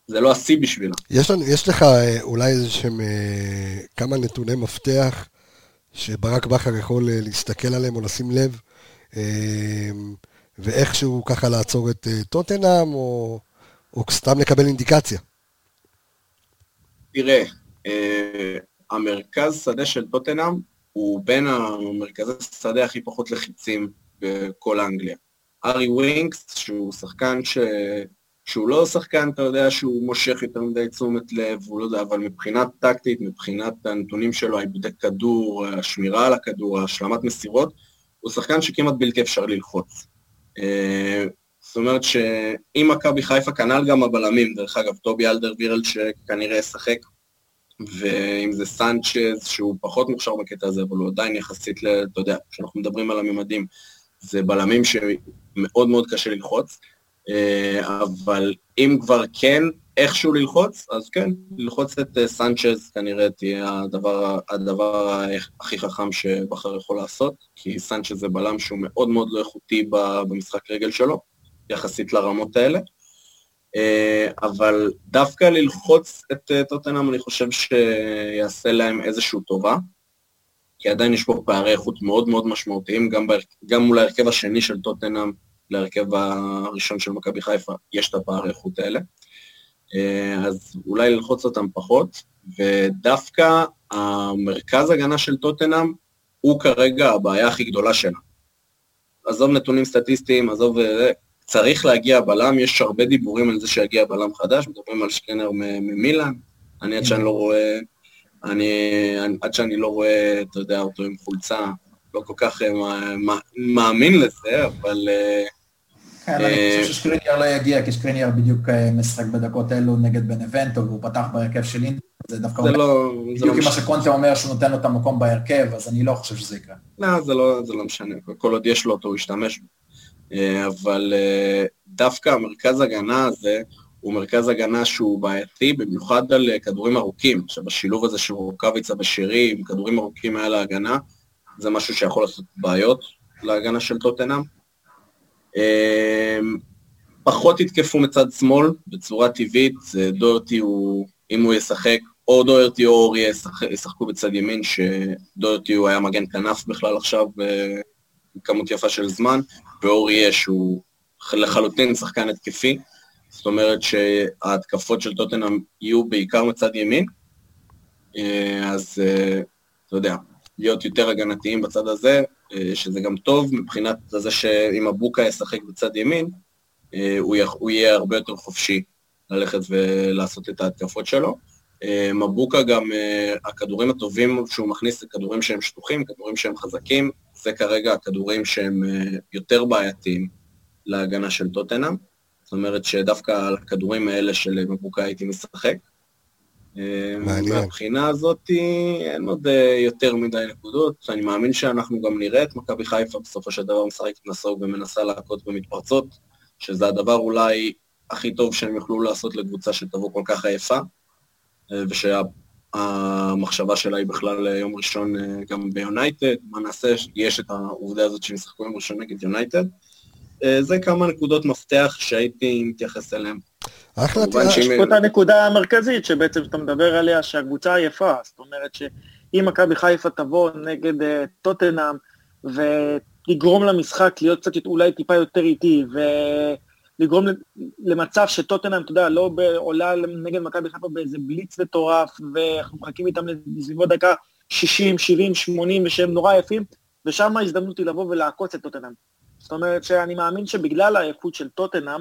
זה לא השיא בשבילה. יש, לנו, יש לך אה, אולי איזה שהם אה, כמה נתוני מפתח שברק בכר יכול אה, להסתכל עליהם או לשים לב, ואיכשהו ככה לעצור את טוטנאם, או, או סתם לקבל אינדיקציה? תראה, המרכז שדה של טוטנאם הוא בין המרכזי שדה הכי פחות לחיצים בכל אנגליה. ארי ווינקס, שהוא שחקן ש... שהוא לא שחקן, אתה יודע, שהוא מושך יותר מדי תשומת לב, הוא לא יודע, אבל מבחינת טקטית, מבחינת הנתונים שלו, העיבודי כדור, השמירה על הכדור, השלמת מסירות, הוא שחקן שכמעט בלתי אפשר ללחוץ. אה, זאת אומרת שאם מכבי חיפה, כנ"ל גם הבלמים, דרך אגב, טובי אלדר וירלד שכנראה ישחק, ואם זה סנצ'ז, שהוא פחות מוכשר בקטע הזה, אבל הוא עדיין יחסית, אתה יודע, כשאנחנו מדברים על הממדים, זה בלמים שמאוד מאוד קשה ללחוץ. אה, אבל אם כבר כן איכשהו ללחוץ, אז כן, ללחוץ את אה, סנצ'ז כנראה תהיה הדבר, הדבר הכי חכם שבחר יכול לעשות, כי סנצ'ז זה בלם שהוא מאוד מאוד לא איכותי במשחק רגל שלו, יחסית לרמות האלה. אה, אבל דווקא ללחוץ את טוטנאם אני חושב שיעשה להם איזושהי טובה, כי עדיין יש פה פערי איכות מאוד מאוד משמעותיים, גם, גם מול ההרכב השני של טוטנאם, להרכב הראשון של מכבי חיפה, יש את הפערי איכות האלה. אה, אז אולי ללחוץ אותם פחות, ודווקא המרכז הגנה של טוטנאם הוא כרגע הבעיה הכי גדולה שלה. עזוב נתונים סטטיסטיים, עזוב... אה, צריך להגיע בלם, יש הרבה דיבורים על זה שיגיע בלם חדש, מדברים על שקנר ממילאן, אני עד שאני לא רואה, אני, עד שאני לא רואה, אתה יודע, אותו עם חולצה, לא כל כך אה, מאמין לזה, אבל כן, אני אה, חושב ששקריניאר לא יגיע, כי שקריניאר בדיוק אה, משחק בדקות אלו נגד בנבנטו, והוא פתח בהרכב של אינטר, זה דווקא זה לא... בדיוק לא מה שקונטה אומר שהוא נותן לו את המקום בהרכב, אז אני לא חושב שזה יקרה. לא, זה לא, זה לא משנה, כל עוד יש לו אותו הוא ישתמש בו. אה, אבל דווקא המרכז הגנה הזה, הוא מרכז הגנה שהוא בעייתי, במיוחד על כדורים ארוכים. עכשיו, השילוב הזה של רוקאביצה ושירי עם כדורים ארוכים מעל ההגנה, זה משהו שיכול לעשות בעיות להגנה של טוטנאם. פחות יתקפו מצד שמאל בצורה טבעית, דורטי הוא, אם הוא ישחק, או דורטי או אורי ישחקו בצד ימין, שדורטי הוא היה מגן כנף בכלל עכשיו בכמות יפה של זמן, ואורי יש הוא לחלוטין שחקן התקפי, זאת אומרת שההתקפות של טוטנאם יהיו בעיקר מצד ימין, אה, אז אה, אתה יודע, להיות יותר הגנתיים בצד הזה, אה, שזה גם טוב מבחינת זה שאם אבוקה ישחק בצד ימין, הוא, יהיה הרבה יותר חופשי ללכת ולעשות את ההתקפות שלו. מבוקה גם, הכדורים הטובים שהוא מכניס זה כדורים שהם שטוחים, כדורים שהם חזקים, זה כרגע הכדורים שהם יותר בעייתיים להגנה של טוטנאם. זאת אומרת שדווקא על הכדורים האלה של מבוקה הייתי משחק. מעניין. מהבחינה הזאת אין עוד אה, יותר מדי נקודות. אני מאמין שאנחנו גם נראה את מכבי חיפה בסופו של דבר משחקת נסוג ומנסה להכות במתפרצות, שזה הדבר אולי הכי טוב שהם יוכלו לעשות לקבוצה שתבוא כל כך עייפה, אה, ושהמחשבה שלה היא בכלל אה, יום ראשון גם ביונייטד, מה נעשה, יש את העובדה הזאת שהם ישחקו יום ראשון נגד יונייטד. זה כמה נקודות מפתח שהייתי מתייחס אליהן. אחלה תראה. יש פה את הנקודה המרכזית שבעצם אתה מדבר עליה, שהקבוצה עייפה, זאת אומרת שאם מכבי חיפה תבוא נגד uh, טוטנאם ולגרום למשחק להיות קצת אולי טיפה יותר איטי, ולגרום למצב שטוטנאם, אתה יודע, לא עולה נגד מכבי חיפה באיזה בליץ מטורף, ואנחנו מחכים איתם לסביבות דקה 60, 70, 80, ושהם נורא יפים, ושם ההזדמנות היא לבוא ולעקוץ את טוטנאם. זאת אומרת שאני מאמין שבגלל העייפות של טוטנאם,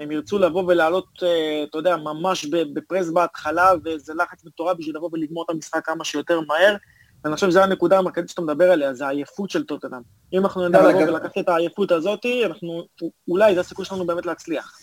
הם ירצו לבוא ולעלות, אה, אתה יודע, ממש בפרס בהתחלה, וזה לחץ מטורף בשביל לבוא ולגמור את המשחק כמה שיותר מהר, אני חושב שזו הנקודה המרכזית שאתה מדבר עליה, זה העייפות של טוטנאם. אם אנחנו נדע לבוא ולקחת את העייפות הזאת, אנחנו, אולי זה הסיכוי שלנו באמת להצליח.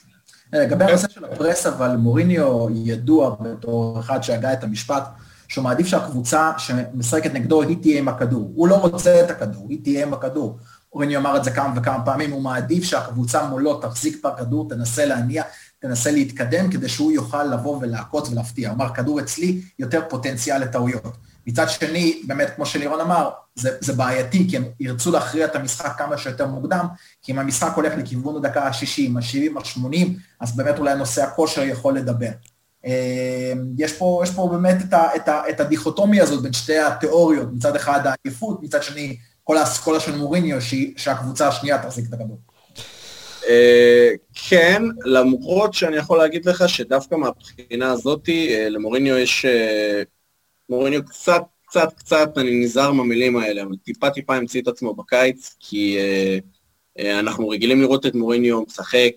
לגבי הנושא של הפרס, אבל מוריניו ידוע בתור אחד שהגה את המשפט, שהוא מעדיף שהקבוצה שמשחקת נגדו היא תהיה עם הכדור. הוא לא רוצה את הכדור, היא תהיה עם הכדור. מוריניו אמר את זה כמה וכמה פעמים, הוא מעדיף שהקבוצה מולו תחזיק בכדור, תנסה להניע, תנסה להתקדם, כדי שהוא יוכל לבוא ולעקוץ ולהפתיע. הוא אמר, כדור אצלי יותר פוטנציאל לטעויות. מצד שני, באמת, כמו שלירון אמר, זה, זה בעייתי, כי הם ירצו להכריע את המשחק כמה שיותר מוקדם, כי אם המשחק הולך לכיוון הדקה ה-60, ה-70, ה-80, אז באמת אולי נושא הכושר יכול לדבר. אה, יש פה, יש פה באמת את, ה, את, ה, את הדיכוטומיה הזאת בין שתי התיאוריות, מצד אחד העייפות, מצד שני כל האסכולה של מוריניו, שהיא- שהקבוצה השנייה תחזיק את הכדור. אה, כן, למרות שאני יכול להגיד לך שדווקא מהבחינה הזאתי, אה, למוריניו יש... מוריניו קצת, קצת, קצת, אני נזהר מהמילים האלה, אבל טיפה טיפה המציא את עצמו בקיץ, כי אה, אה, אנחנו רגילים לראות את מוריניו משחק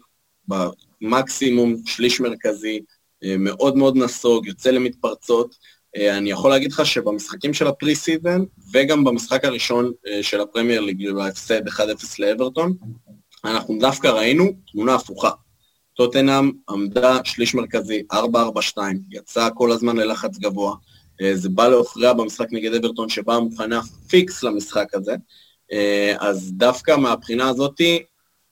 במקסימום שליש מרכזי, אה, מאוד מאוד נסוג, יוצא למתפרצות. אה, אני יכול להגיד לך שבמשחקים של ה pre-season, וגם במשחק הראשון אה, של הפרמייר ליג, בהפסד 1-0 לאברטון, אנחנו דווקא ראינו תמונה הפוכה. טוטנאם עמדה שליש מרכזי, 4-4-2, יצאה כל הזמן ללחץ גבוה. אה, זה בא להפריע במשחק נגד אברטון, שבאה מוכנה פיקס למשחק הזה. אה, אז דווקא מהבחינה הזאתי,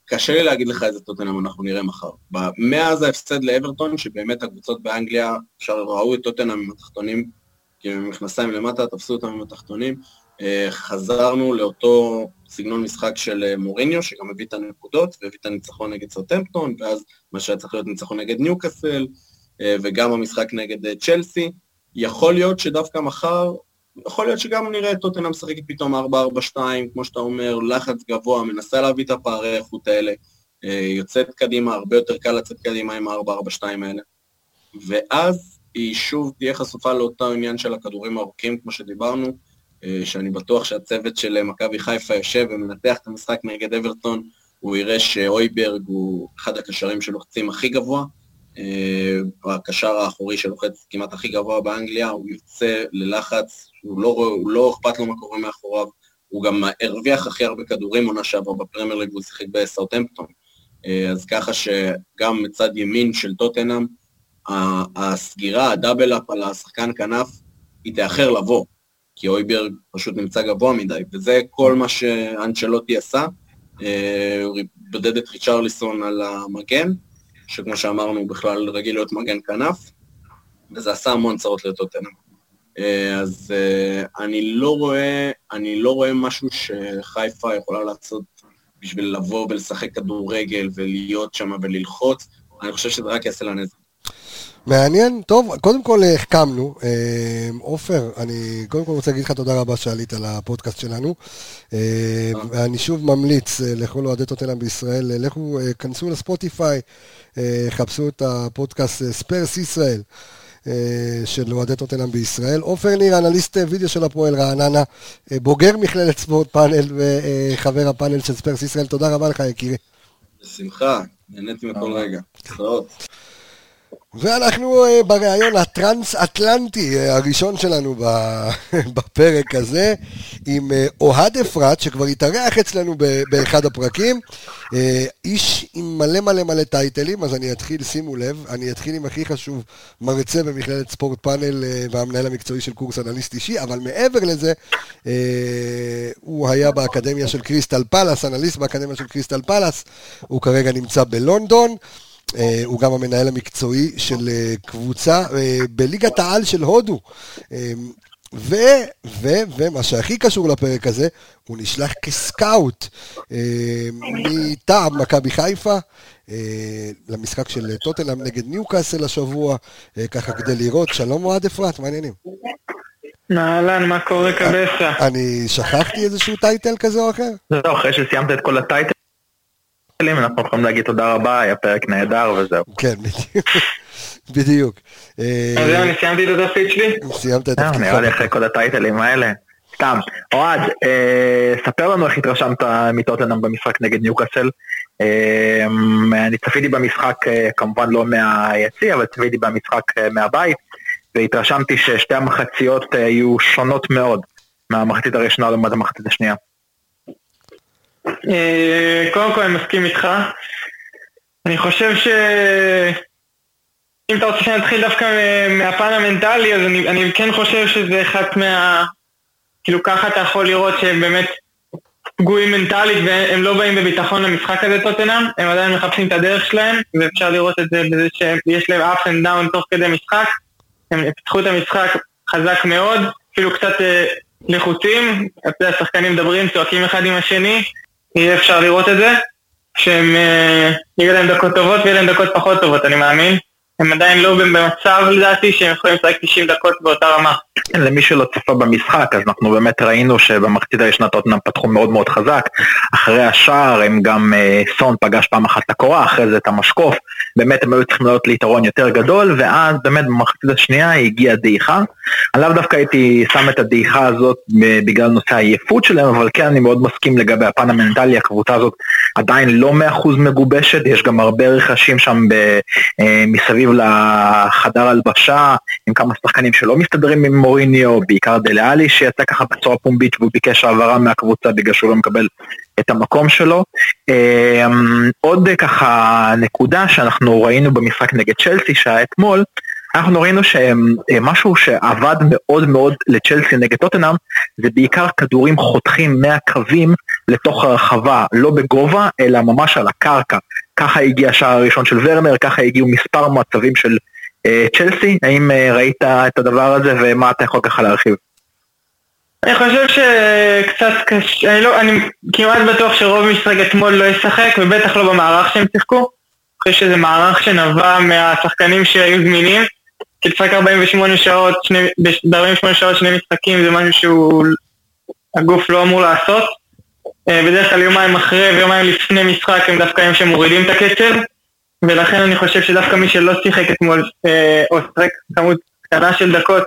קשה לי להגיד לך איזה טוטנאם אנחנו נראה מחר. מאז ההפסד לאברטון, שבאמת הקבוצות באנגליה, אפשר ראו את טוטנאם עם התחתונים, כאילו עם מכנסיים למטה, תפסו אותם עם התחתונים. אה, חזרנו לאותו סגנון משחק של מוריניו, שגם הביא את הנקודות, והביא את הניצחון נגד סרטמפטון, ואז מה שהיה צריך להיות ניצחון נגד ניוקאסל, וגם המשחק נגד צ'לסי. יכול להיות שדווקא מחר, יכול להיות שגם נראה את טוטנאם משחקת פתאום 4-4-2, כמו שאתה אומר, לחץ גבוה, מנסה להביא את הפערי האיכות האלה, אה, יוצאת קדימה, הרבה יותר קל לצאת קדימה עם ה-4-4-2 האלה. ואז היא שוב תהיה חשופה לאותו עניין של הכדורים הארוכים, כמו שדיברנו, אה, שאני בטוח שהצוות של מכבי חיפה יושב ומנתח את המשחק נגד אברטון, הוא יראה שאויברג הוא אחד הקשרים שלוחצים הכי גבוה, הקשר האחורי שלוחץ כמעט הכי גבוה באנגליה, הוא יוצא ללחץ, הוא לא, הוא לא אכפת לו מה קורה מאחוריו, הוא גם הרוויח הכי הרבה כדורים עונה שעברה בפרמייר ליג, והוא שיחק בסאוטהמפטון. אה, אז ככה שגם מצד ימין של טוטנאם, הסגירה, הדאבל-אפ על השחקן כנף, היא תאחר לבוא, כי אויברג פשוט נמצא גבוה מדי, וזה כל מה שאנצ'לוטי עשה. אה, הוא בודד את ריצ'רליסון על המגן, שכמו שאמרנו, הוא בכלל רגיל להיות מגן כנף, וזה עשה המון צרות לטוטנאם. אה, אז אה, אני לא רואה, אני לא רואה משהו שחיפה יכולה לעשות בשביל לבוא ולשחק כדורגל ולהיות שם וללחוץ, אני חושב שזה רק יעשה לה נזק. מעניין, טוב, קודם כל החכמנו. אה, עופר, אני קודם כל רוצה להגיד לך תודה רבה שעלית לפודקאסט שלנו. אה, ואני שוב ממליץ אה, לכל אוהדי טוטנאם בישראל, אה, לכו, אה, כנסו לספוטיפיי, אה, חפשו את הפודקאסט אה, ספרס ישראל. אה, של אוהדי טוטנאם בישראל. עופר ניר, אנליסט אה, וידאו של הפועל רעננה, אה, בוגר מכללת ספורט פאנל וחבר הפאנל של ספרס ישראל, תודה רבה לך יקירי. בשמחה, נהניתי מכל רגע. להתראות. ואנחנו אה, בריאיון הטרנס-אטלנטי אה, הראשון שלנו [laughs] בפרק הזה, עם אה, אוהד אפרת, שכבר התארח אצלנו באחד הפרקים. איש עם מלא מלא מלא טייטלים, אז אני אתחיל, שימו לב, אני אתחיל עם הכי חשוב, מרצה במכללת ספורט פאנל והמנהל המקצועי של קורס אנליסט אישי, אבל מעבר לזה, הוא היה באקדמיה של קריסטל פלאס, אנליסט באקדמיה של קריסטל פלאס, הוא כרגע נמצא בלונדון. אה, הוא גם המנהל המקצועי של אה, קבוצה אה, בליגת העל של הודו. ו, ו, ומה שהכי קשור לפרק הזה, הוא נשלח כסקאוט אה, מטעם מכבי חיפה אה, למשחק של טוטנאם נגד ניוקאסל השבוע, אה, ככה כדי לראות. שלום אוהד אפרת, מה העניינים? אהלן, מה קורה קבסה? אני שכחתי איזשהו טייטל כזה או אחר? זהו, אחרי שסיימת את כל הטייטלים, אנחנו יכולים להגיד תודה רבה, היה פרק נהדר וזהו. כן, בדיוק. בדיוק. אה, אז זהו, אני סיימתי את התפקיד שלי? סיימת את זהו, תפקידך. נראה לי אחרי כל הטייטלים האלה. סתם. אוהד, אה, ספר לנו איך התרשמת מטוטנאם במשחק נגד ניוקאסל. אה, אני צפיתי במשחק, אה, כמובן לא מהיציא, אבל צפיתי במשחק אה, מהבית, והתרשמתי ששתי המחציות אה, היו שונות מאוד מהמחצית הראשונה לעומת המחצית השנייה. אה, קודם כל אני מסכים איתך. אני חושב ש... אם אתה רוצה שנתחיל דווקא מהפן המנטלי, אז אני, אני כן חושב שזה אחת מה... כאילו ככה אתה יכול לראות שהם באמת פגועים מנטלית והם לא באים בביטחון למשחק הזה טוטנאם, הם עדיין מחפשים את הדרך שלהם, ואפשר לראות את זה בזה שיש להם up and down תוך כדי משחק, הם פיתחו את המשחק חזק מאוד, אפילו קצת אה, לחוצים, אתה יודע, השחקנים מדברים, צועקים אחד עם השני, יהיה אפשר לראות את זה, שהם, אה, יהיו להם דקות טובות ויהיה להם דקות פחות טובות, אני מאמין. הם עדיין לא במצב לדעתי שהם יכולים לשחק 90 דקות באותה רמה. כן, למי שלא צפה במשחק, אז אנחנו באמת ראינו שבמחצית הראשונה טוטנאם פתחו מאוד מאוד חזק. אחרי השער הם גם, אה, סון פגש פעם אחת את הקורה, אחרי זה את המשקוף. באמת הם היו צריכים לעלות ליתרון יותר גדול, ואז באמת במחצית השנייה הגיעה דעיכה. לאו דווקא הייתי שם את הדעיכה הזאת בגלל נושא העייפות שלהם, אבל כן אני מאוד מסכים לגבי הפן המנטלי, הקבוצה הזאת עדיין לא 100% מגובשת, יש גם הרבה רכשים שם ב, אה, מסביב לחדר הלבשה, עם כמה שחקנים שלא מסתדרים עם מוריניו, בעיקר דלאלי שיצא ככה בצורה פומבית והוא ביקש העברה מהקבוצה בגלל שהוא לא מקבל את המקום שלו. אה, עוד ככה נקודה שאנחנו ראינו במשחק נגד צ'לסי שהיה אתמול, אנחנו ראינו שמשהו שעבד מאוד מאוד לצ'לסי נגד טוטנאם זה בעיקר כדורים חותכים מהקווים לתוך הרחבה, לא בגובה אלא ממש על הקרקע. ככה הגיע השער הראשון של ורנר, ככה הגיעו מספר מצבים של אה, צ'לסי, האם אה, ראית את הדבר הזה ומה אתה יכול ככה להרחיב? אני חושב שקצת קשה, אני, לא, אני כמעט בטוח שרוב משחק אתמול לא ישחק, ובטח לא במערך שהם שיחקו. אני חושב שזה מערך שנבע מהשחקנים שהיו זמינים. כי לשחק 48 שעות, ב-48 שעות שני משחקים זה משהו שהוא הגוף לא אמור לעשות. אה, בדרך כלל יומיים אחרי ויומיים לפני משחק הם דווקא הם שמורידים את הקצב, ולכן אני חושב שדווקא מי שלא שיחק אתמול, אה, או שיחק כמות קטנה של דקות,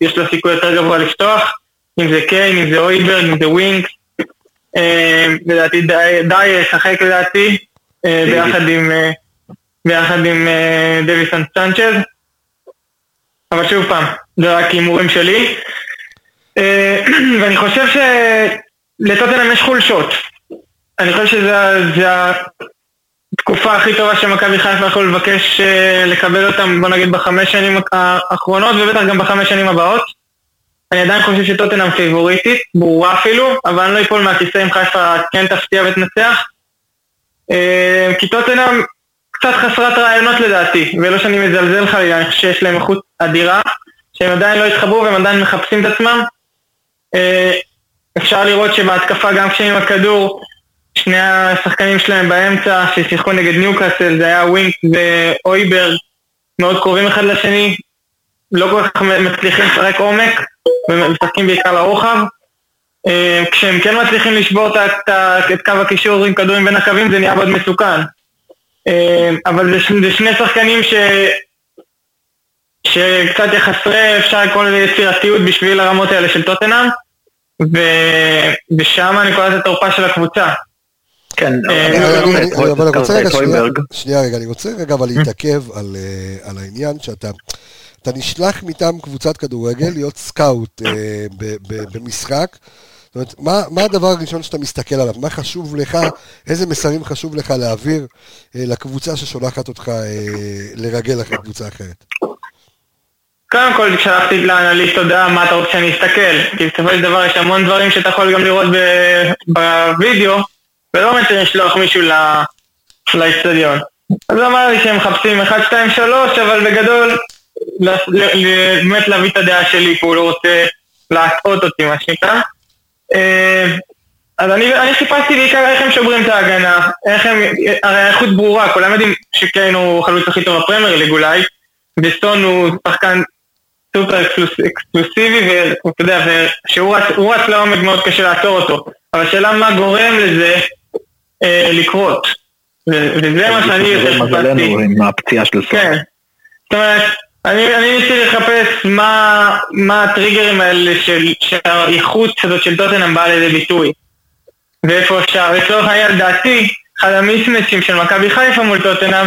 יש לו סיכוי יותר גבוה לפתוח, אם זה קיין, אם זה אויברג, אם זה ווינקס, אה, לדעתי די ישחק לדעתי, ביחד עם, ביחד עם דוויסון סנצ'ז. אבל שוב פעם, זה רק הימורים שלי. [clears throat] ואני חושב שלטוטנאם יש חולשות. אני חושב שזו התקופה הכי טובה שמכבי חיפה יכולו לבקש אה, לקבל אותם, בוא נגיד, בחמש שנים האחרונות, ובטח גם בחמש שנים הבאות. אני עדיין חושב שטוטנאם פיבוריטית, ברורה אפילו, אבל אני לא אפול מהכיסא אם חיפה כן תפתיע ותנצח. אה, כי טוטנאם קצת חסרת רעיונות לדעתי, ולא שאני מזלזל חלילה, אני חושב שיש להם איכות אדירה, שהם עדיין לא התחברו והם עדיין מחפשים את עצמם. אפשר לראות שבהתקפה גם כשהם עם הכדור, שני השחקנים שלהם באמצע ששיחקו נגד ניוקאסל, זה היה ווינק ואויברג, מאוד קרובים אחד לשני, לא כל כך מצליחים לשחק עומק, ומשחקים בעיקר לרוחב. אה, כשהם כן מצליחים לשבור את קו הקישור עם כדורים בין הקווים זה נהיה מאוד מסוכן. אה, אבל זה, זה שני שחקנים ש... שקצת יחסרי אפשר לקרוא לזה יצירתיות בשביל הרמות האלה של טוטנאם ו... ושם נקודת התורפה של הקבוצה. כן, אה, אבל אני רוצה רגע, שנייה רגע, אני רוצה רגע אבל להתעכב אה, על העניין שאתה אתה נשלח מטעם קבוצת כדורגל להיות סקאוט במשחק זאת אומרת, מה, מה הדבר הראשון שאתה מסתכל עליו? מה חשוב לך, איזה מסרים חשוב לך להעביר אה, לקבוצה ששולחת אותך אה, לרגל אחרי קבוצה אחרת? קודם כל שלחתי לאנליסט הודעה מה אתה רוצה שאני אסתכל, כי בסופו של דבר יש המון דברים שאתה יכול גם לראות בווידאו, ולא באמת לשלוח מישהו לאצטדיון. אז הוא אמר לי שהם מחפשים 1, 2, 3, אבל בגדול, באמת להביא את הדעה שלי פה, הוא לא רוצה להטעות אותי מה שנקרא. אה, אז אני, אני חיפשתי בעיקר איך הם שוברים את ההגנה, איך הם, הרי האיכות ברורה, כולם יודעים שקיין הוא החלוץ הכי טוב בפרמייר ליג אולי, וסטון הוא שחקן סופר אקסקלוסיבי, ואתה יודע, שהוא רץ, לעומק מאוד קשה לעצור אותו, אבל השאלה מה גורם לזה אה, לקרות, וזה מה שאני יותר. מזלנו עם הפציעה של סטון. כן, זאת אומרת, אני, אני ניסיתי לחפש מה, מה הטריגרים האלה של, שהאיכות הזאת של טוטנאם באה לידי ביטוי. ואיפה אפשר, לצורך העניין לדעתי, אחד המיסמצ'ים של מכבי חיפה מול טוטנאם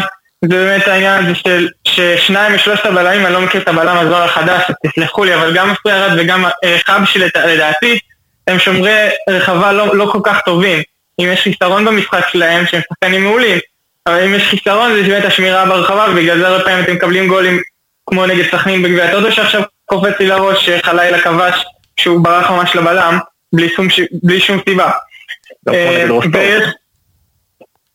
זה באמת העניין הזה של ששניים משלושת הבלמים, אני לא מכיר את הבלם הזוהר החדש, תסלחו לי, אבל גם מפריארד וגם אה, חבשי לדעתי, הם שומרי רחבה לא, לא כל כך טובים. אם יש חיסרון במשחק שלהם, שהם שחקנים מעולים. אבל אם יש חיסרון זה באמת השמירה ברחבה, ובגלל זה הרבה פעמים אתם מקבלים גולים כמו נגד סכנין בגביע הטוטו שעכשיו קופץ לי לראש שחלילה כבש שהוא ברח ממש לבלם, בלי שום. בלי שום סיבה. גם כמו אה, נגד רוסטוב.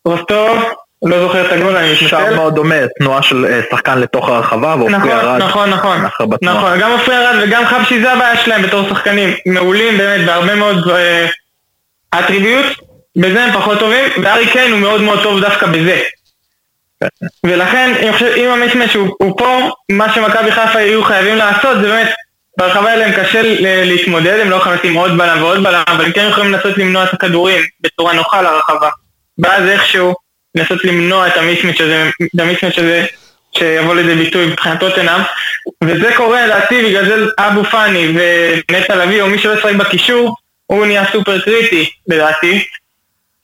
רוסטוב, לא זוכר את הגול, אני שער מתנצל. מאוד דומה, תנועה של אה, שחקן לתוך הרחבה, נכון, ואופי ירד נכון, נכון. בתנועה. נכון, גם עופרי ארד וגם חבשי זה הבעיה שלהם בתור שחקנים. מעולים באמת בהרבה מאוד אה, אטריביוט, בזה הם פחות טובים, וארי קיין הוא מאוד מאוד טוב דווקא בזה. ולכן, אני חושב, אם המישמש הוא, הוא פה, מה שמכבי חיפה יהיו חייבים לעשות זה באמת, ברחבה האלה הם קשה ל- להתמודד, הם לא יכולים לשים עוד בלם ועוד בלם, אבל הם כן יכולים לנסות למנוע את הכדורים בצורה נוחה לרחבה. ואז איכשהו לנסות למנוע את המישמש הזה, שיבוא לידי ביטוי מבחינת טוטנאם, וזה קורה לדעתי בגלל זה אבו פאני ונטע לביא או מי שלא ישחק בקישור, הוא נהיה סופר קריטי לדעתי.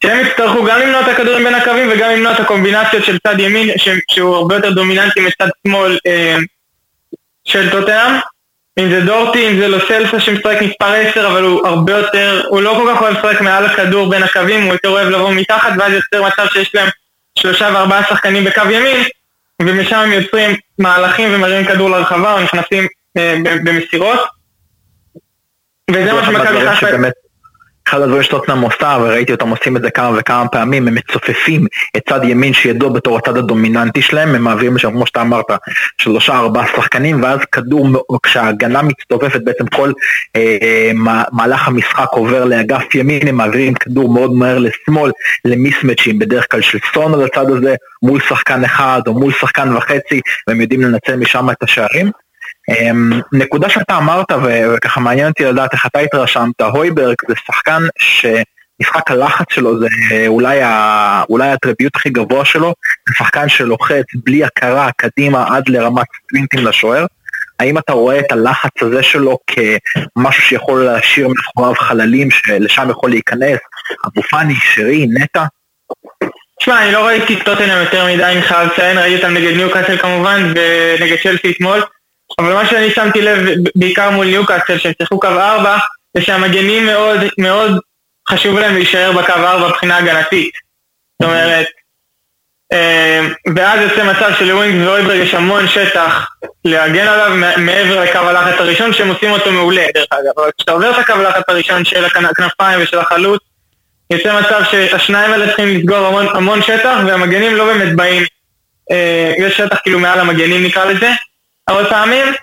שהם יצטרכו גם למנוע את הכדורים בין הקווים וגם למנוע את הקומבינציות של צד ימין שהוא הרבה יותר דומיננטי מצד שמאל אה, של טוטנאם. אם זה דורטי, אם זה לוסלסה שמשחק מספר 10 אבל הוא הרבה יותר, הוא לא כל כך אוהב לשחק מעל הכדור בין הקווים, הוא יותר אוהב לבוא מתחת ואז יוצר מצב שיש להם שלושה וארבעה שחקנים בקו ימין ומשם הם יוצרים מהלכים ומרימים כדור לרחבה או נכנסים אה, במסירות. וזה מה שמכבי חיפה... שבאמת- אחד הדברים שטוטנאם עושה, וראיתי אותם עושים את זה כמה וכמה פעמים, הם מצופפים את צד ימין שידוע בתור הצד הדומיננטי שלהם, הם מעבירים לשם, כמו שאתה אמרת, שלושה ארבעה שחקנים, ואז כדור, כשההגנה מצטופפת, בעצם כל אה, אה, מה- מהלך המשחק עובר לאגף ימין, הם מעבירים כדור מאוד מהר לשמאל, למיסמצ'ים, בדרך כלל של סון על הצד הזה, מול שחקן אחד או מול שחקן וחצי, והם יודעים לנצל משם את השערים. אמ, נקודה שאתה אמרת, וככה מעניין אותי לדעת איך אתה התרשמת, הויברג זה שחקן שמשחק הלחץ שלו זה אה, אולי, ה- אולי הטריביוט הכי גבוה שלו, זה שחקן שלוחץ בלי הכרה קדימה עד לרמת ספרינטים לשוער. האם אתה רואה את הלחץ הזה שלו כמשהו שיכול להשאיר מאחוריו חללים שלשם יכול להיכנס? אבו פאני, שרי, נטע? תשמע, אני לא ראיתי טוטנאם יותר מדי, אני חייב לציין, ראיתי אותם נגד ניוקאסל כמובן, ונגד צ'לסי אתמול, אבל מה שאני שמתי לב, בעיקר מול ניוקאסל, שהם שיחקו קו 4, זה שהמגנים מאוד מאוד חשוב להם להישאר בקו 4 מבחינה הגנתית. זאת אומרת, אה, ואז יוצא מצב שלווינג ואויברג יש המון שטח להגן עליו מעבר לקו הלחץ הראשון, שהם עושים אותו מעולה, דרך אגב. אבל כשאתה עובר את הקו הלחץ הראשון של הכנפיים ושל החלוץ, יוצא מצב שהשניים האלה צריכים לסגור המון, המון שטח והמגנים לא באמת באים, אה, יש שטח כאילו מעל המגנים נקרא לזה, אבל פעמים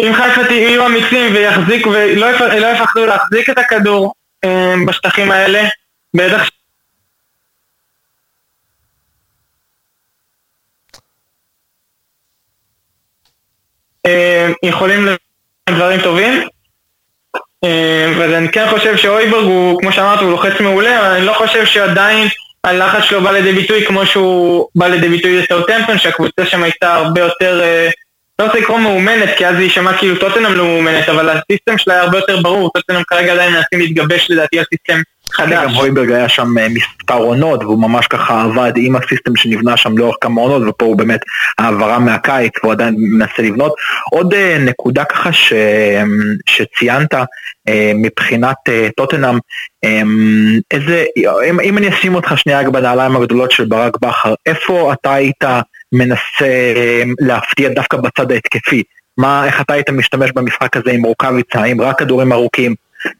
אם חיפה תהיו אמיצים ויחזיקו ולא לא יפחדו להחזיק את הכדור אה, בשטחים האלה, בטח אה, יכולים להיות דברים טובים. אה, אז אני כן חושב שהויברג הוא, כמו שאמרת, הוא לוחץ מעולה, אבל אני לא חושב שעדיין הלחץ שלו בא לידי ביטוי כמו שהוא בא לידי ביטוי לסאוטמפטון, שהקבוצה שם הייתה הרבה יותר, אה, לא רוצה לקרוא מאומנת, כי אז זה יישמע כאילו טוטנאם לא מאומנת, אבל ה system שלה היה הרבה יותר ברור, טוטנאם כרגע עדיין מנסים להתגבש לדעתי על system חדש. גם הויברג היה שם אה, מספר עונות, והוא ממש ככה עבד עם ה system שנבנה שם לאורך כמה עונות, ופה הוא באמת העברה מהקיץ, והוא עדיין מנסה לבנות. עוד אה, נקודה ככה ש, שציינת אה, מבחינת אה, טוטנאם, איזה, אם, אם אני אשים אותך שנייה רק בנעליים הגדולות של ברק בכר, איפה אתה היית מנסה להפתיע דווקא בצד ההתקפי? מה, איך אתה היית משתמש במשחק הזה עם רוקאביצה, עם רק כדורים ארוכים?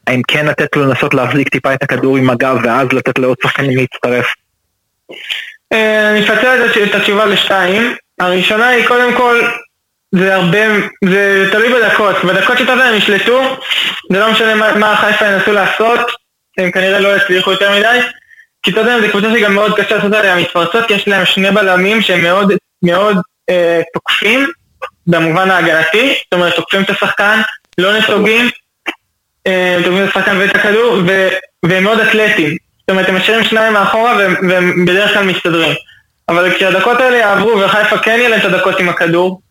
האם כן לתת לו לנסות להחזיק טיפה את הכדור עם הגב ואז לתת לעוד שחקנים להצטרף? אה, אני אפצל את- התשובה לשתיים. הראשונה היא קודם כל, זה הרבה, זה תלוי בדקות. בדקות שטוטנאם ישלטו, זה לא משנה מה, חיפה ינסו לעשות, הם כנראה לא יצליחו יותר מדי. כי טוטנאם זה קבוצה שגם מאוד קשה לעשות עליה מתפרצות, כי יש להם שני בלמים שהם מאוד, מאוד אה, תוקפים, במובן ההגנתי, זאת אומרת תוקפים את השחקן, לא נסוגים, אה, תוקפים את השחקן ואת הכדור, והם מאוד אתלטיים. זאת אומרת, הם משאירים שניים מאחורה והם, בדרך כלל מסתדרים. אבל כשהדקות האלה יעברו וחיפה כן יהיה להם את הדקות עם הכדור,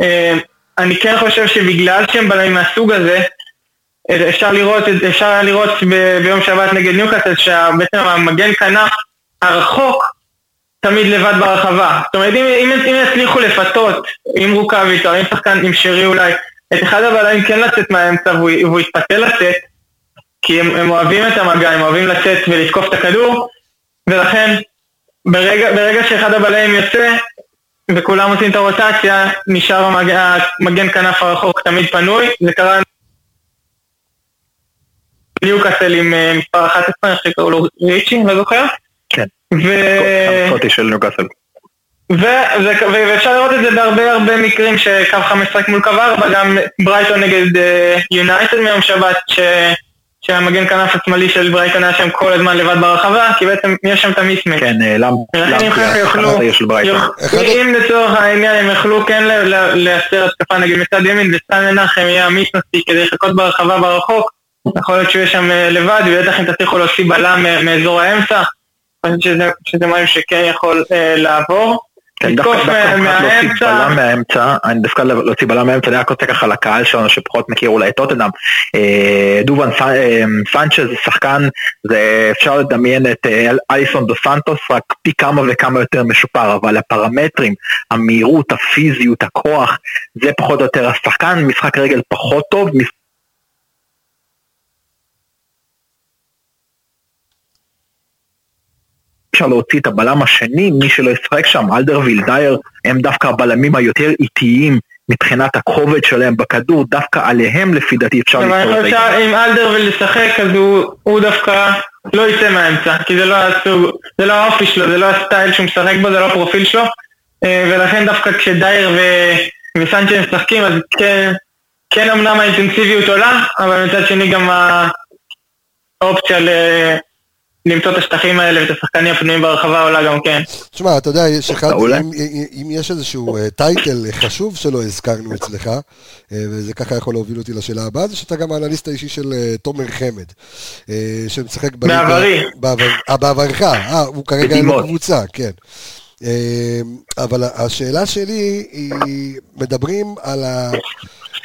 אה, אני כן חושב שבגלל שהם בלמים מהסוג הזה, אה, אפשר לראות, אפשר היה לראות ביום שבת נגד ניוקאסל שבעצם המגן כנף הרחוק תמיד לבד ברחבה. זאת אומרת, אם, אם, אם יצליחו לפתות עם רוקאביץ' או עם שחקן, עם שרי אולי, את אחד הבלמים כן לצאת מהאמצע והוא, והוא יתפתה לצאת, כי הם, הם אוהבים את המגע, הם אוהבים לצאת ולתקוף את הכדור, ולכן ברגע, ברגע שאחד הבלמים יוצא וכולם עושים את הרוטציה, נשאר המגע, מגן כנף הרחוק תמיד פנוי, זה קרה ניוקאסל עם אה, מספר 11, איך שקראו לו ריצ'י, לא זוכר. כן. ו... סקוטי של ניוקאסל. ואפשר לראות את זה בהרבה הרבה מקרים שקו חמש משחק מול קו ארבע, גם ברייטון נגד אה, יונייטד מיום שבת, ש... שהמגן כנף השמאלי של ברייטון היה שם כל הזמן לבד ברחבה, כי בעצם יש שם את המיסמק. כן, נעלם. אם ברייטון. יוכ- אם לצורך העניין הם יוכלו כן לייצר התקפה נגיד מצד ימין, וסטן מנחם יהיה המיסנסי כדי לחכות ברחבה ברחוק, יכול להיות שהוא יהיה שם אה, לבד, ובטח אם תצליחו להוציא בלם מאזור האמצע, אני חושב שזה- משהו שכן יכול אה, לעבור. כן, להוציא מהאמצע, מהאמצע, אני דווקא להוציא בלם מהאמצע, אני רק רוצה ככה לקהל שלנו שפחות מכיר אולי את טוטנאם. אה, דובן אה, סנצ'ז זה שחקן, זה אפשר לדמיין את אה, אל- אליסון דו סנטוס, רק פי כמה וכמה יותר משופר, אבל הפרמטרים, המהירות, הפיזיות, הכוח, זה פחות או יותר השחקן, משחק רגל פחות טוב, אפשר להוציא את הבלם השני, מי שלא ישחק שם, אלדרווירלד, דייר, הם דווקא הבלמים היותר איטיים מבחינת הכובד שלהם בכדור, דווקא עליהם לפי דעתי אפשר אבל אני לפתור את חושב זה. שאם אלדרווירלד ישחק אז הוא, הוא דווקא לא יצא מהאמצע, כי זה לא הסוג, זה לא האופי שלו, זה לא הסטייל שהוא משחק בו, זה לא הפרופיל שלו, אה, ולכן דווקא כשדייר ו- וסנצ'ס משחקים אז כן, כן אמנם האינטנסיביות עולה, אבל מצד שני גם האופציה ל- למצוא את השטחים האלה ואת השחקנים הפנויים ברחבה עולה גם כן. תשמע, אתה יודע, יש אחד, מעולה. אם, אם יש איזשהו אה, טייטל חשוב שלא הזכרנו אצלך, אה, וזה ככה יכול להוביל אותי לשאלה הבאה, זה שאתה גם האנליסט האישי של אה, תומר חמד, אה, שמשחק בליגה... בעברי. בעבר, אה, בעברך, אה, הוא כרגע אין לו. קבוצה, כן. אה, אבל השאלה שלי היא, מדברים על ה...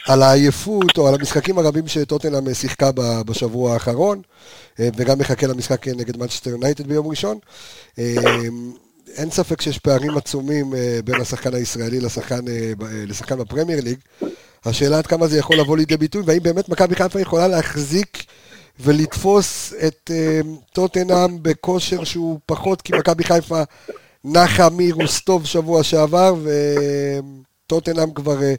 על העייפות או על המשחקים הרבים שטוטנאם שיחקה בשבוע האחרון, אה, וגם מחכה למשחק נגד מנצ'סטר יונייטד ביום ראשון. אה, אין ספק שיש פערים עצומים אה, בין השחקן הישראלי לשחקן, אה, אה, לשחקן בפרמייר ליג. השאלה עד כמה זה יכול לבוא לידי ביטוי, והאם באמת מכבי חיפה יכולה להחזיק ולתפוס את אה, טוטנאם בכושר שהוא פחות, כי מכבי חיפה נחה מרוסטוב שבוע שעבר, וטוטנאם כבר אה,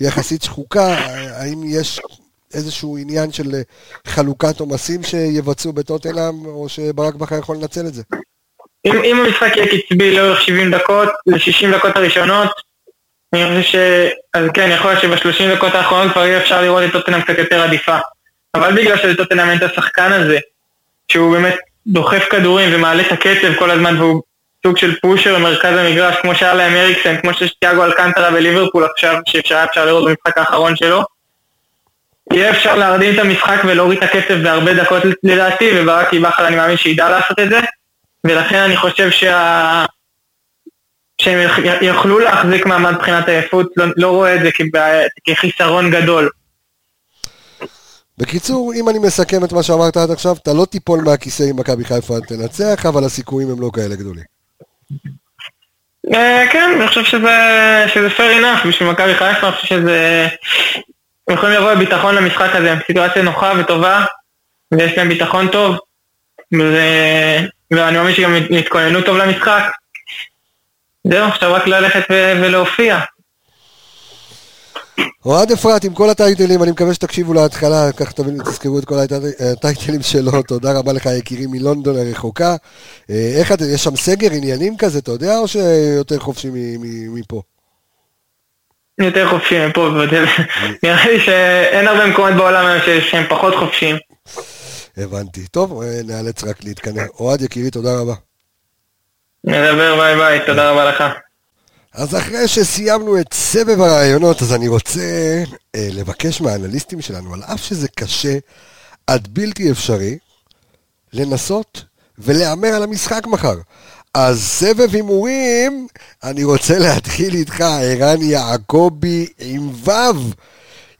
יחסית שחוקה. אה, האם יש איזשהו עניין של אה, חלוקת עומסים שיבצעו בטוטנאם, או שברק בכר יכול לנצל את זה? אם, אם המשחק יהיה קצבי לאורך 70 דקות, ל-60 דקות הראשונות, אני חושב ש... אז כן, יכול להיות שב-30 דקות האחרונות כבר יהיה אפשר לראות את טוטנאם קצת יותר עדיפה. אבל בגלל שלטוטנאם אין את השחקן הזה, שהוא באמת דוחף כדורים ומעלה את הקצב כל הזמן, והוא סוג של פושר במרכז המגרש, כמו שהיה להם אריקסן, כמו שיש תיאגו אלקנטרה בליברפול עכשיו, שאפשר לראות במשחק האחרון שלו. יהיה אפשר להרדים את המשחק ולהוריד את הקצב בהרבה דקות לדעתי, וברק בכר אני מאמין שידע לעשות את זה. ולכן אני חושב שה... שהם יוכלו להחזיק מעמד מבחינת עייפות, לא, לא רואה את זה כבעיה- כחיסרון גדול. בקיצור, אם אני מסכם את מה שאמרת עד עכשיו, אתה לא תיפול מהכיסא אם מכבי חיפה תנצח, אבל הסיכויים הם לא כאלה גדולים. אה, כן, אני חושב שזה, שזה fair enough בשביל מכבי חיפה, אני חושב שזה... הם יכולים לבוא בביטחון למשחק הזה, סיטואציה נוחה וטובה, ויש להם ביטחון טוב, וזה... ואני מאמין שגם יתכוננו טוב למשחק. זהו, עכשיו רק ללכת ו- ולהופיע. אוהד אפרת, עם כל הטייטלים, אני מקווה שתקשיבו להתחלה, כך תבינו, תזכרו את כל הטי- הטייטלים שלו, [laughs] תודה רבה לך יקירי מלונדון הרחוקה. אה, איך אתה, יש שם סגר עניינים כזה, אתה יודע, או שיותר חופשי מפה? יותר חופשיים פה, בבית- [laughs] נראה לי שאין הרבה מקומות בעולם היום שהם פחות חופשיים. הבנתי. טוב, אה, נאלץ רק להתכנס. אוהד יקירי, תודה רבה. נדבר ביי ביי, תודה רבה לך. אז אחרי שסיימנו את סבב הרעיונות, אז אני רוצה אה, לבקש מהאנליסטים שלנו, על אף שזה קשה עד בלתי אפשרי, לנסות ולהמר על המשחק מחר. אז סבב הימורים, אני רוצה להתחיל איתך, ערן יעקבי עם ו',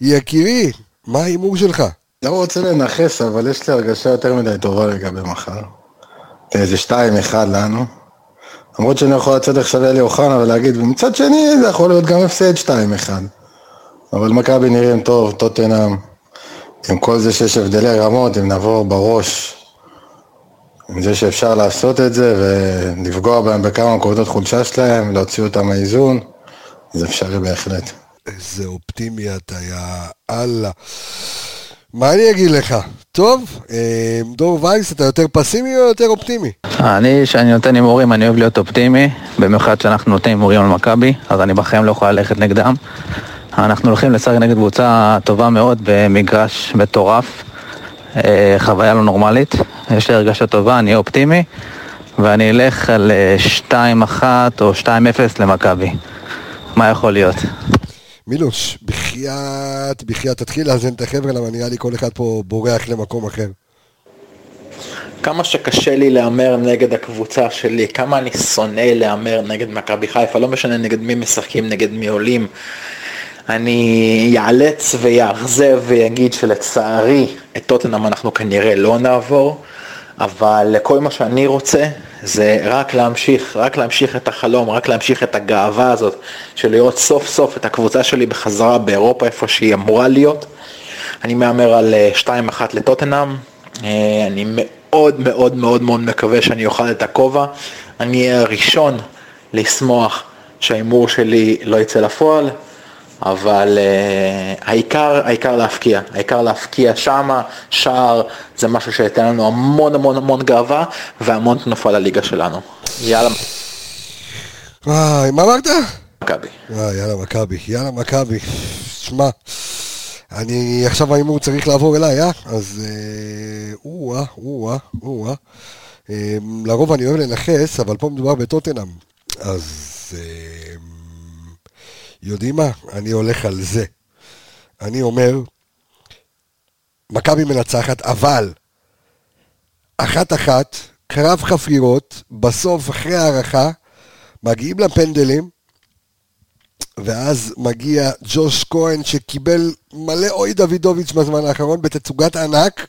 יקירי, מה ההימור שלך? לא רוצה לנכס, אבל יש לי הרגשה יותר מדי טובה לגבי מחר. שתיים אחד לנו. למרות שאני יכול לצאת עכשיו אלי אוחנה ולהגיד, ומצד שני זה יכול להיות גם הפסד שתיים אחד. אבל מכבי נראים טוב, טוטנאם. עם כל זה שיש הבדלי רמות, אם נעבור בראש עם זה שאפשר לעשות את זה ולפגוע בהם בכמה נקודות חולשה שלהם, להוציא אותם מהאיזון, זה אפשרי בהחלט. איזה אופטימי אתה, יא אללה. מה אני אגיד לך? טוב, אה, דור וייס, אתה יותר פסימי או יותר אופטימי? אני, כשאני נותן הימורים, אני אוהב להיות אופטימי, במיוחד שאנחנו נותנים הימורים על מכבי, אז אני בחיים לא יכול ללכת נגדם. אנחנו הולכים לשחק נגד קבוצה טובה מאוד במגרש מטורף, אה, חוויה לא נורמלית, יש לי הרגשה טובה, אני אופטימי, ואני אלך על אה, 2-1 או 2-0 למכבי. מה יכול להיות? מילוש, בחייאת, בחייאת, תתחיל לאזן את החבר'ה, למה נראה לי כל אחד פה בורח למקום אחר. כמה שקשה לי להמר נגד הקבוצה שלי, כמה אני שונא להמר נגד מכבי חיפה, לא משנה נגד מי משחקים, נגד מי עולים. אני יאלץ ויאכזב ויגיד שלצערי את טוטנאם אנחנו כנראה לא נעבור, אבל כל מה שאני רוצה זה רק להמשיך, רק להמשיך את החלום, רק להמשיך את הגאווה הזאת של לראות סוף סוף את הקבוצה שלי בחזרה באירופה איפה שהיא אמורה להיות. אני מהמר על אה, 2-1 לטוטנאם, אה, אני מאוד מאוד מאוד מאוד מקווה שאני אוכל את הכובע, אני אהיה הראשון לשמוח שההימור שלי לא יצא לפועל. אבל uh, העיקר, העיקר להפקיע, העיקר להפקיע שמה, שער, זה משהו שייתן לנו המון המון המון גאווה והמון תנופה לליגה שלנו. יאללה, וואי, מה אמרת? מכבי. אה, יאללה מכבי, יאללה מכבי. שמע, אני עכשיו ההימור צריך לעבור אליי, אה? אז אה, או-אה, או-אה, או-אה. אה, לרוב אני אוהב לנכס, אבל פה מדובר בטוטנאם. אז אה, יודעים מה? אני הולך על זה. אני אומר, מכבי מנצחת, אבל אחת-אחת, קרב חפירות, בסוף, אחרי הערכה, מגיעים לפנדלים, ואז מגיע ג'וש כהן שקיבל מלא אוי דוידוביץ' בזמן האחרון בתצוגת ענק,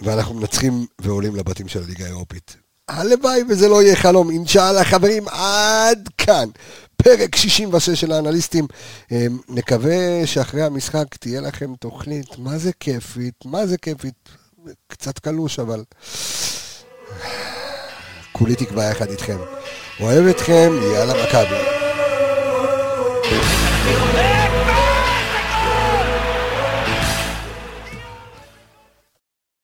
ואנחנו מנצחים ועולים לבתים של הליגה האירופית. הלוואי וזה לא יהיה חלום, אינשאללה חברים, עד כאן. פרק 66 של האנליסטים. אה, נקווה שאחרי המשחק תהיה לכם תוכנית, מה זה כיפית, מה זה כיפית, קצת קלוש אבל... כולי תקווה יחד איתכם. אוהב אתכם, יאללה מכבי.